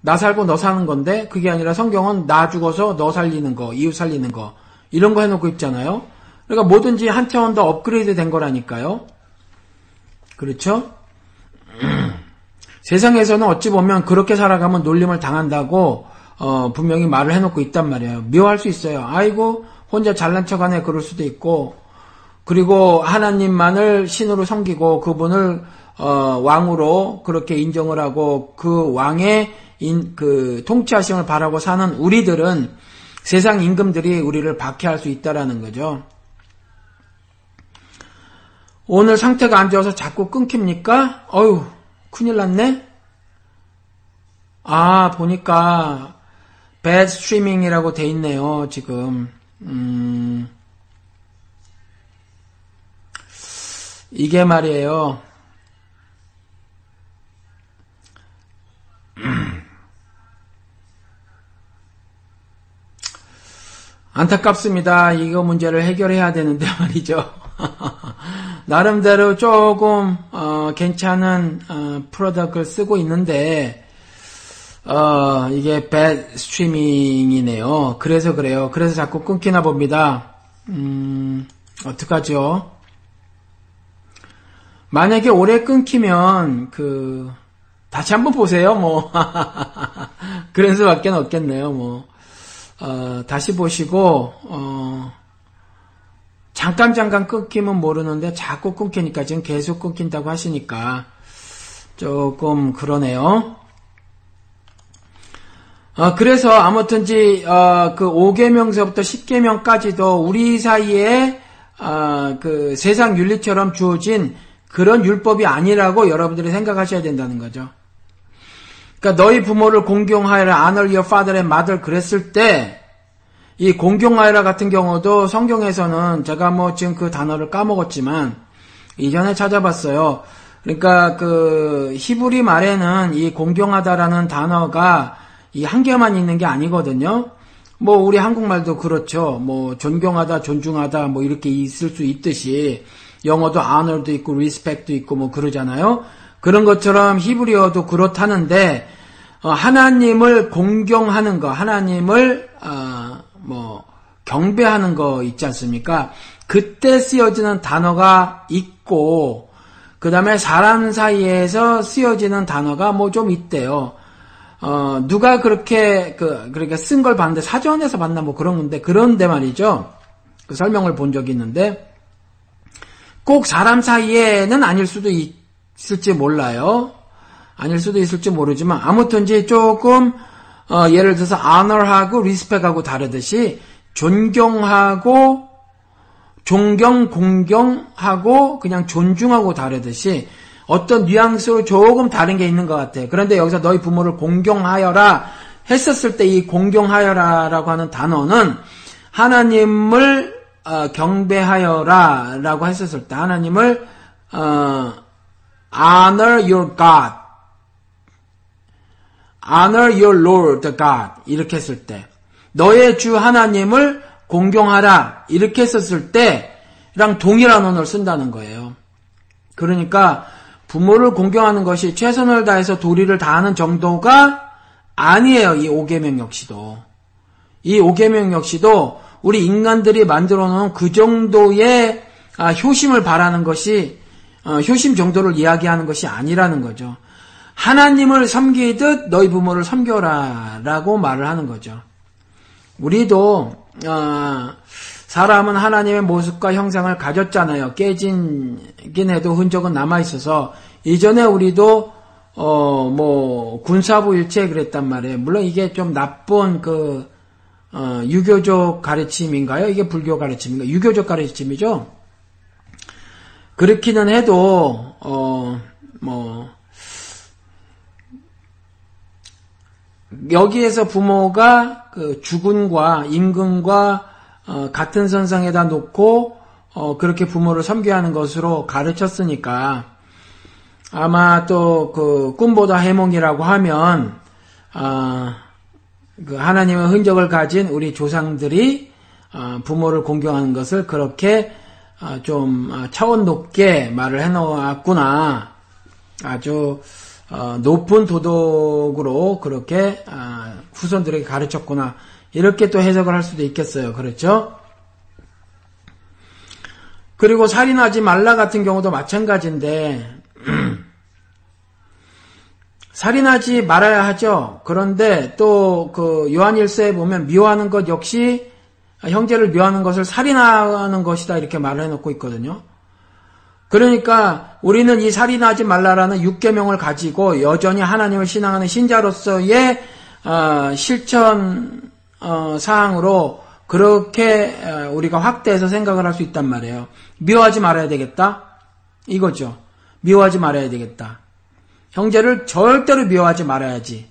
나 살고 너 사는 건데 그게 아니라 성경은 나 죽어서 너 살리는 거, 이웃 살리는 거 이런 거 해놓고 있잖아요. 그러니까 뭐든지 한 차원 더 업그레이드 된 거라니까요. 그렇죠? 세상에서는 어찌 보면 그렇게 살아가면 놀림을 당한다고 어, 분명히 말을 해놓고 있단 말이에요. 묘할 수 있어요. 아이고 혼자 잘난 척 하네 그럴 수도 있고 그리고 하나님만을 신으로 섬기고 그분을 어, 왕으로 그렇게 인정을 하고 그 왕의 인, 그 통치하심을 바라고 사는 우리들은 세상 임금들이 우리를 박해할 수 있다라는 거죠. 오늘 상태가 안 좋아서 자꾸 끊깁니까? 어휴, 큰일 났네? 아, 보니까, bad streaming이라고 돼 있네요, 지금. 음, 이게 말이에요. 안타깝습니다. 이거 문제를 해결해야 되는데 말이죠. 나름대로 조금 어, 어, 괜찮은 어, product를 쓰고 있는데 어, 이게 bad 스트리밍이네요. 그래서 그래요. 그래서 자꾸 끊기나 봅니다. 음, 어떡하죠? 만약에 오래 끊기면 그 다시 한번 보세요. 뭐 그런 수밖에 없겠네요. 뭐 어, 다시 보시고 어, 잠깐 잠깐 끊기면 모르는데 자꾸 끊기니까 지금 계속 끊긴다고 하시니까 조금 그러네요. 어, 그래서 아무튼지 어, 그 5계명서부터 10계명까지도 우리 사이에 어, 그 세상 윤리처럼 주어진 그런 율법이 아니라고 여러분들이 생각하셔야 된다는 거죠. 그러니까 너희 부모를 공경하여라 honor your father and mother 그랬을 때 이 공경하여라 같은 경우도 성경에서는 제가 뭐 지금 그 단어를 까먹었지만 이전에 찾아봤어요. 그러니까 그 히브리 말에는 이 공경하다라는 단어가 이 한 개만 있는 게 아니거든요. 뭐 우리 한국말도 그렇죠. 뭐 존경하다, 존중하다 뭐 이렇게 있을 수 있듯이 영어도 honor도 있고 respect도 있고 뭐 그러잖아요. 그런 것처럼 히브리어도 그렇다는데 어, 하나님을 공경하는 거, 하나님을 어, 뭐 경배하는 거 있지 않습니까? 그때 쓰여지는 단어가 있고 그 다음에 사람 사이에서 쓰여지는 단어가 뭐 좀 있대요. 어, 누가 그렇게 그 그러니까 쓴 걸 봤는데 사전에서 봤나 뭐 그런 건데 그런데 말이죠. 그 설명을 본 적이 있는데 꼭 사람 사이에는 아닐 수도 있을지 몰라요. 아닐 수도 있을지 모르지만 아무튼지 조금 어, 예를 들어서 honor하고 respect하고 다르듯이 존경하고 존경, 공경하고 그냥 존중하고 다르듯이 어떤 뉘앙스로 조금 다른 게 있는 것 같아요. 그런데 여기서 너희 부모를 공경하여라 했었을 때 이 공경하여라라고 하는 단어는 하나님을 어, 경배하여라라고 했었을 때 하나님을 어, honor your God, honor your Lord God 이렇게 했을 때 너의 주 하나님을 공경하라 이렇게 했었을 때랑 동일한 언어를 쓴다는 거예요. 그러니까 부모를 공경하는 것이 최선을 다해서 도리를 다하는 정도가 아니에요. 이 오계명 역시도 이 오계명 역시도 우리 인간들이 만들어 놓은 그 정도의 아, 효심을 바라는 것이 어, 효심 정도를 이야기하는 것이 아니라는 거죠. 하나님을 섬기듯 너희 부모를 섬겨라라고 말을 하는 거죠. 우리도 어, 사람은 하나님의 모습과 형상을 가졌잖아요. 깨진긴 해도 흔적은 남아 있어서 이전에 우리도 어 뭐 군사부 일체 그랬단 말이에요. 물론 이게 좀 나쁜 그 어, 유교적 가르침인가요? 이게 불교 가르침인가? 유교적 가르침이죠. 그렇기는 해도 어, 뭐 여기에서 부모가 그 주군과 임금과 어, 같은 선상에다 놓고 어, 그렇게 부모를 섬겨야 하는 것으로 가르쳤으니까 아마 또 그 꿈보다 해몽이라고 하면 아, 그 하나님의 흔적을 가진 우리 조상들이 어, 부모를 공경하는 것을 그렇게 어, 좀 어, 차원 높게 말을 해놓았구나. 아주 높은 도덕으로 그렇게 후손들에게 가르쳤구나. 이렇게 또 해석을 할 수도 있겠어요. 그렇죠? 그리고 살인하지 말라 같은 경우도 마찬가지인데 살인하지 말아야 하죠. 그런데 또 그 요한일서에 보면 미워하는 것 역시 형제를 미워하는 것을 살인하는 것이다 이렇게 말을 해놓고 있거든요. 그러니까 우리는 이 살인하지 말라라는 육계명을 가지고 여전히 하나님을 신앙하는 신자로서의 어, 실천 어, 사항으로 그렇게 어, 우리가 확대해서 생각을 할 수 있단 말이에요. 미워하지 말아야 되겠다. 이거죠. 미워하지 말아야 되겠다. 형제를 절대로 미워하지 말아야지.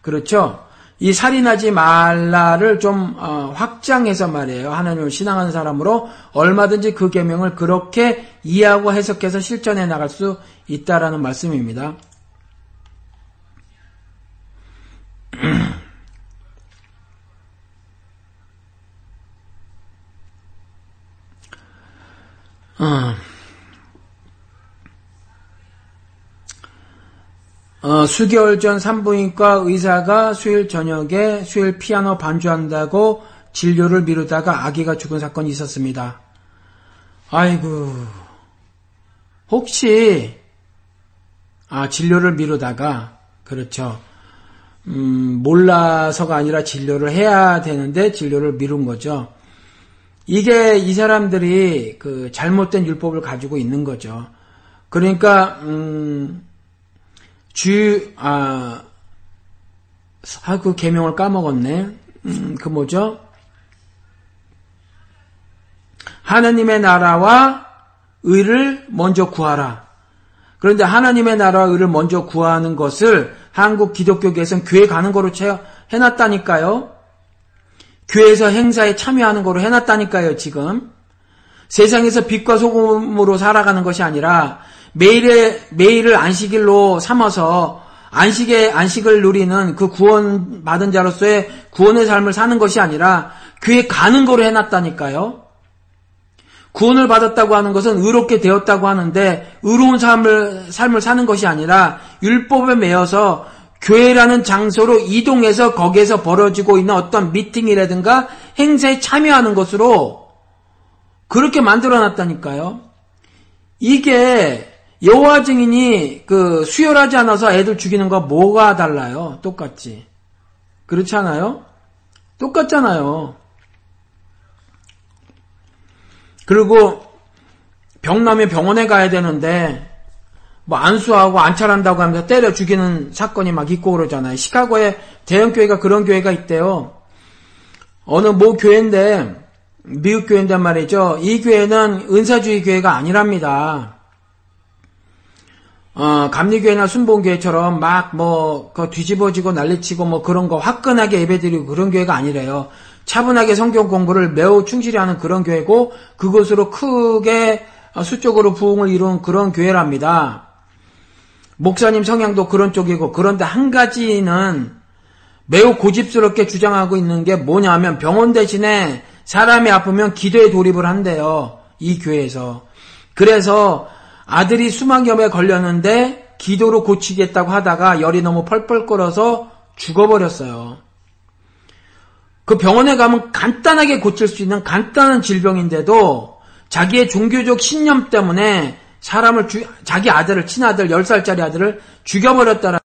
그렇죠? 이 살인하지 말라를 좀 어, 확장해서 말이에요. 하나님을 신앙하는 사람으로 얼마든지 그 계명을 그렇게 이해하고 해석해서 실천해 나갈 수 있다라는 말씀입니다. 어. 어, 수개월 전 산부인과 의사가 수요일 저녁에 수요일 피아노 반주한다고 진료를 미루다가 아기가 죽은 사건이 있었습니다. 아이고, 혹시, 아, 진료를 미루다가, 그렇죠. 음, 몰라서가 아니라 진료를 해야 되는데 진료를 미룬 거죠. 이게 이 사람들이 그 잘못된 율법을 가지고 있는 거죠. 그러니까 음, 주, 아, 아, 그 개명을 까먹었네. 음, 그 뭐죠? 하나님의 나라와 의를 먼저 구하라. 그런데 하나님의 나라와 의를 먼저 구하는 것을 한국 기독교계에서는 교회 가는 거로 해놨다니까요. 교회에서 행사에 참여하는 거로 해놨다니까요, 지금. 세상에서 빛과 소금으로 살아가는 것이 아니라 매일의, 매일을 안식일로 삼아서 안식의, 안식을 누리는 그 구원 받은 자로서의 구원의 삶을 사는 것이 아니라 교회 가는 거로 해놨다니까요. 구원을 받았다고 하는 것은 의롭게 되었다고 하는데 의로운 삶을, 삶을 사는 것이 아니라 율법에 매여서 교회라는 장소로 이동해서 거기에서 벌어지고 있는 어떤 미팅이라든가 행사에 참여하는 것으로 그렇게 만들어 놨다니까요. 이게 여호와 증인이 그 수혈하지 않아서 애들 죽이는 거 뭐가 달라요? 똑같지. 그렇지 않아요? 똑같잖아요. 그리고 병나면 병원에 가야 되는데 뭐 안수하고 안찰한다고 하면서 때려 죽이는 사건이 막 있고 그러잖아요. 시카고에 대형 교회가 그런 교회가 있대요. 어느 모 교회인데 미국 교회인데 말이죠. 이 교회는 은사주의 교회가 아니랍니다. 어, 감리교회나 순봉교회처럼 막 뭐, 그 뒤집어지고 난리치고 뭐 그런 거 화끈하게 예배드리고 그런 교회가 아니래요. 차분하게 성경 공부를 매우 충실히 하는 그런 교회고, 그것으로 크게 수적으로 부흥을 이룬 그런 교회랍니다. 목사님 성향도 그런 쪽이고, 그런데 한 가지는 매우 고집스럽게 주장하고 있는 게 뭐냐면 병원 대신에 사람이 아프면 기도에 돌입을 한대요. 이 교회에서. 그래서 아들이 수막염에 걸렸는데 기도로 고치겠다고 하다가 열이 너무 펄펄 끓어서 죽어버렸어요. 그 병원에 가면 간단하게 고칠 수 있는 간단한 질병인데도 자기의 종교적 신념 때문에 사람을 주, 자기 아들을 친아들 10살짜리 아들을 죽여버렸다는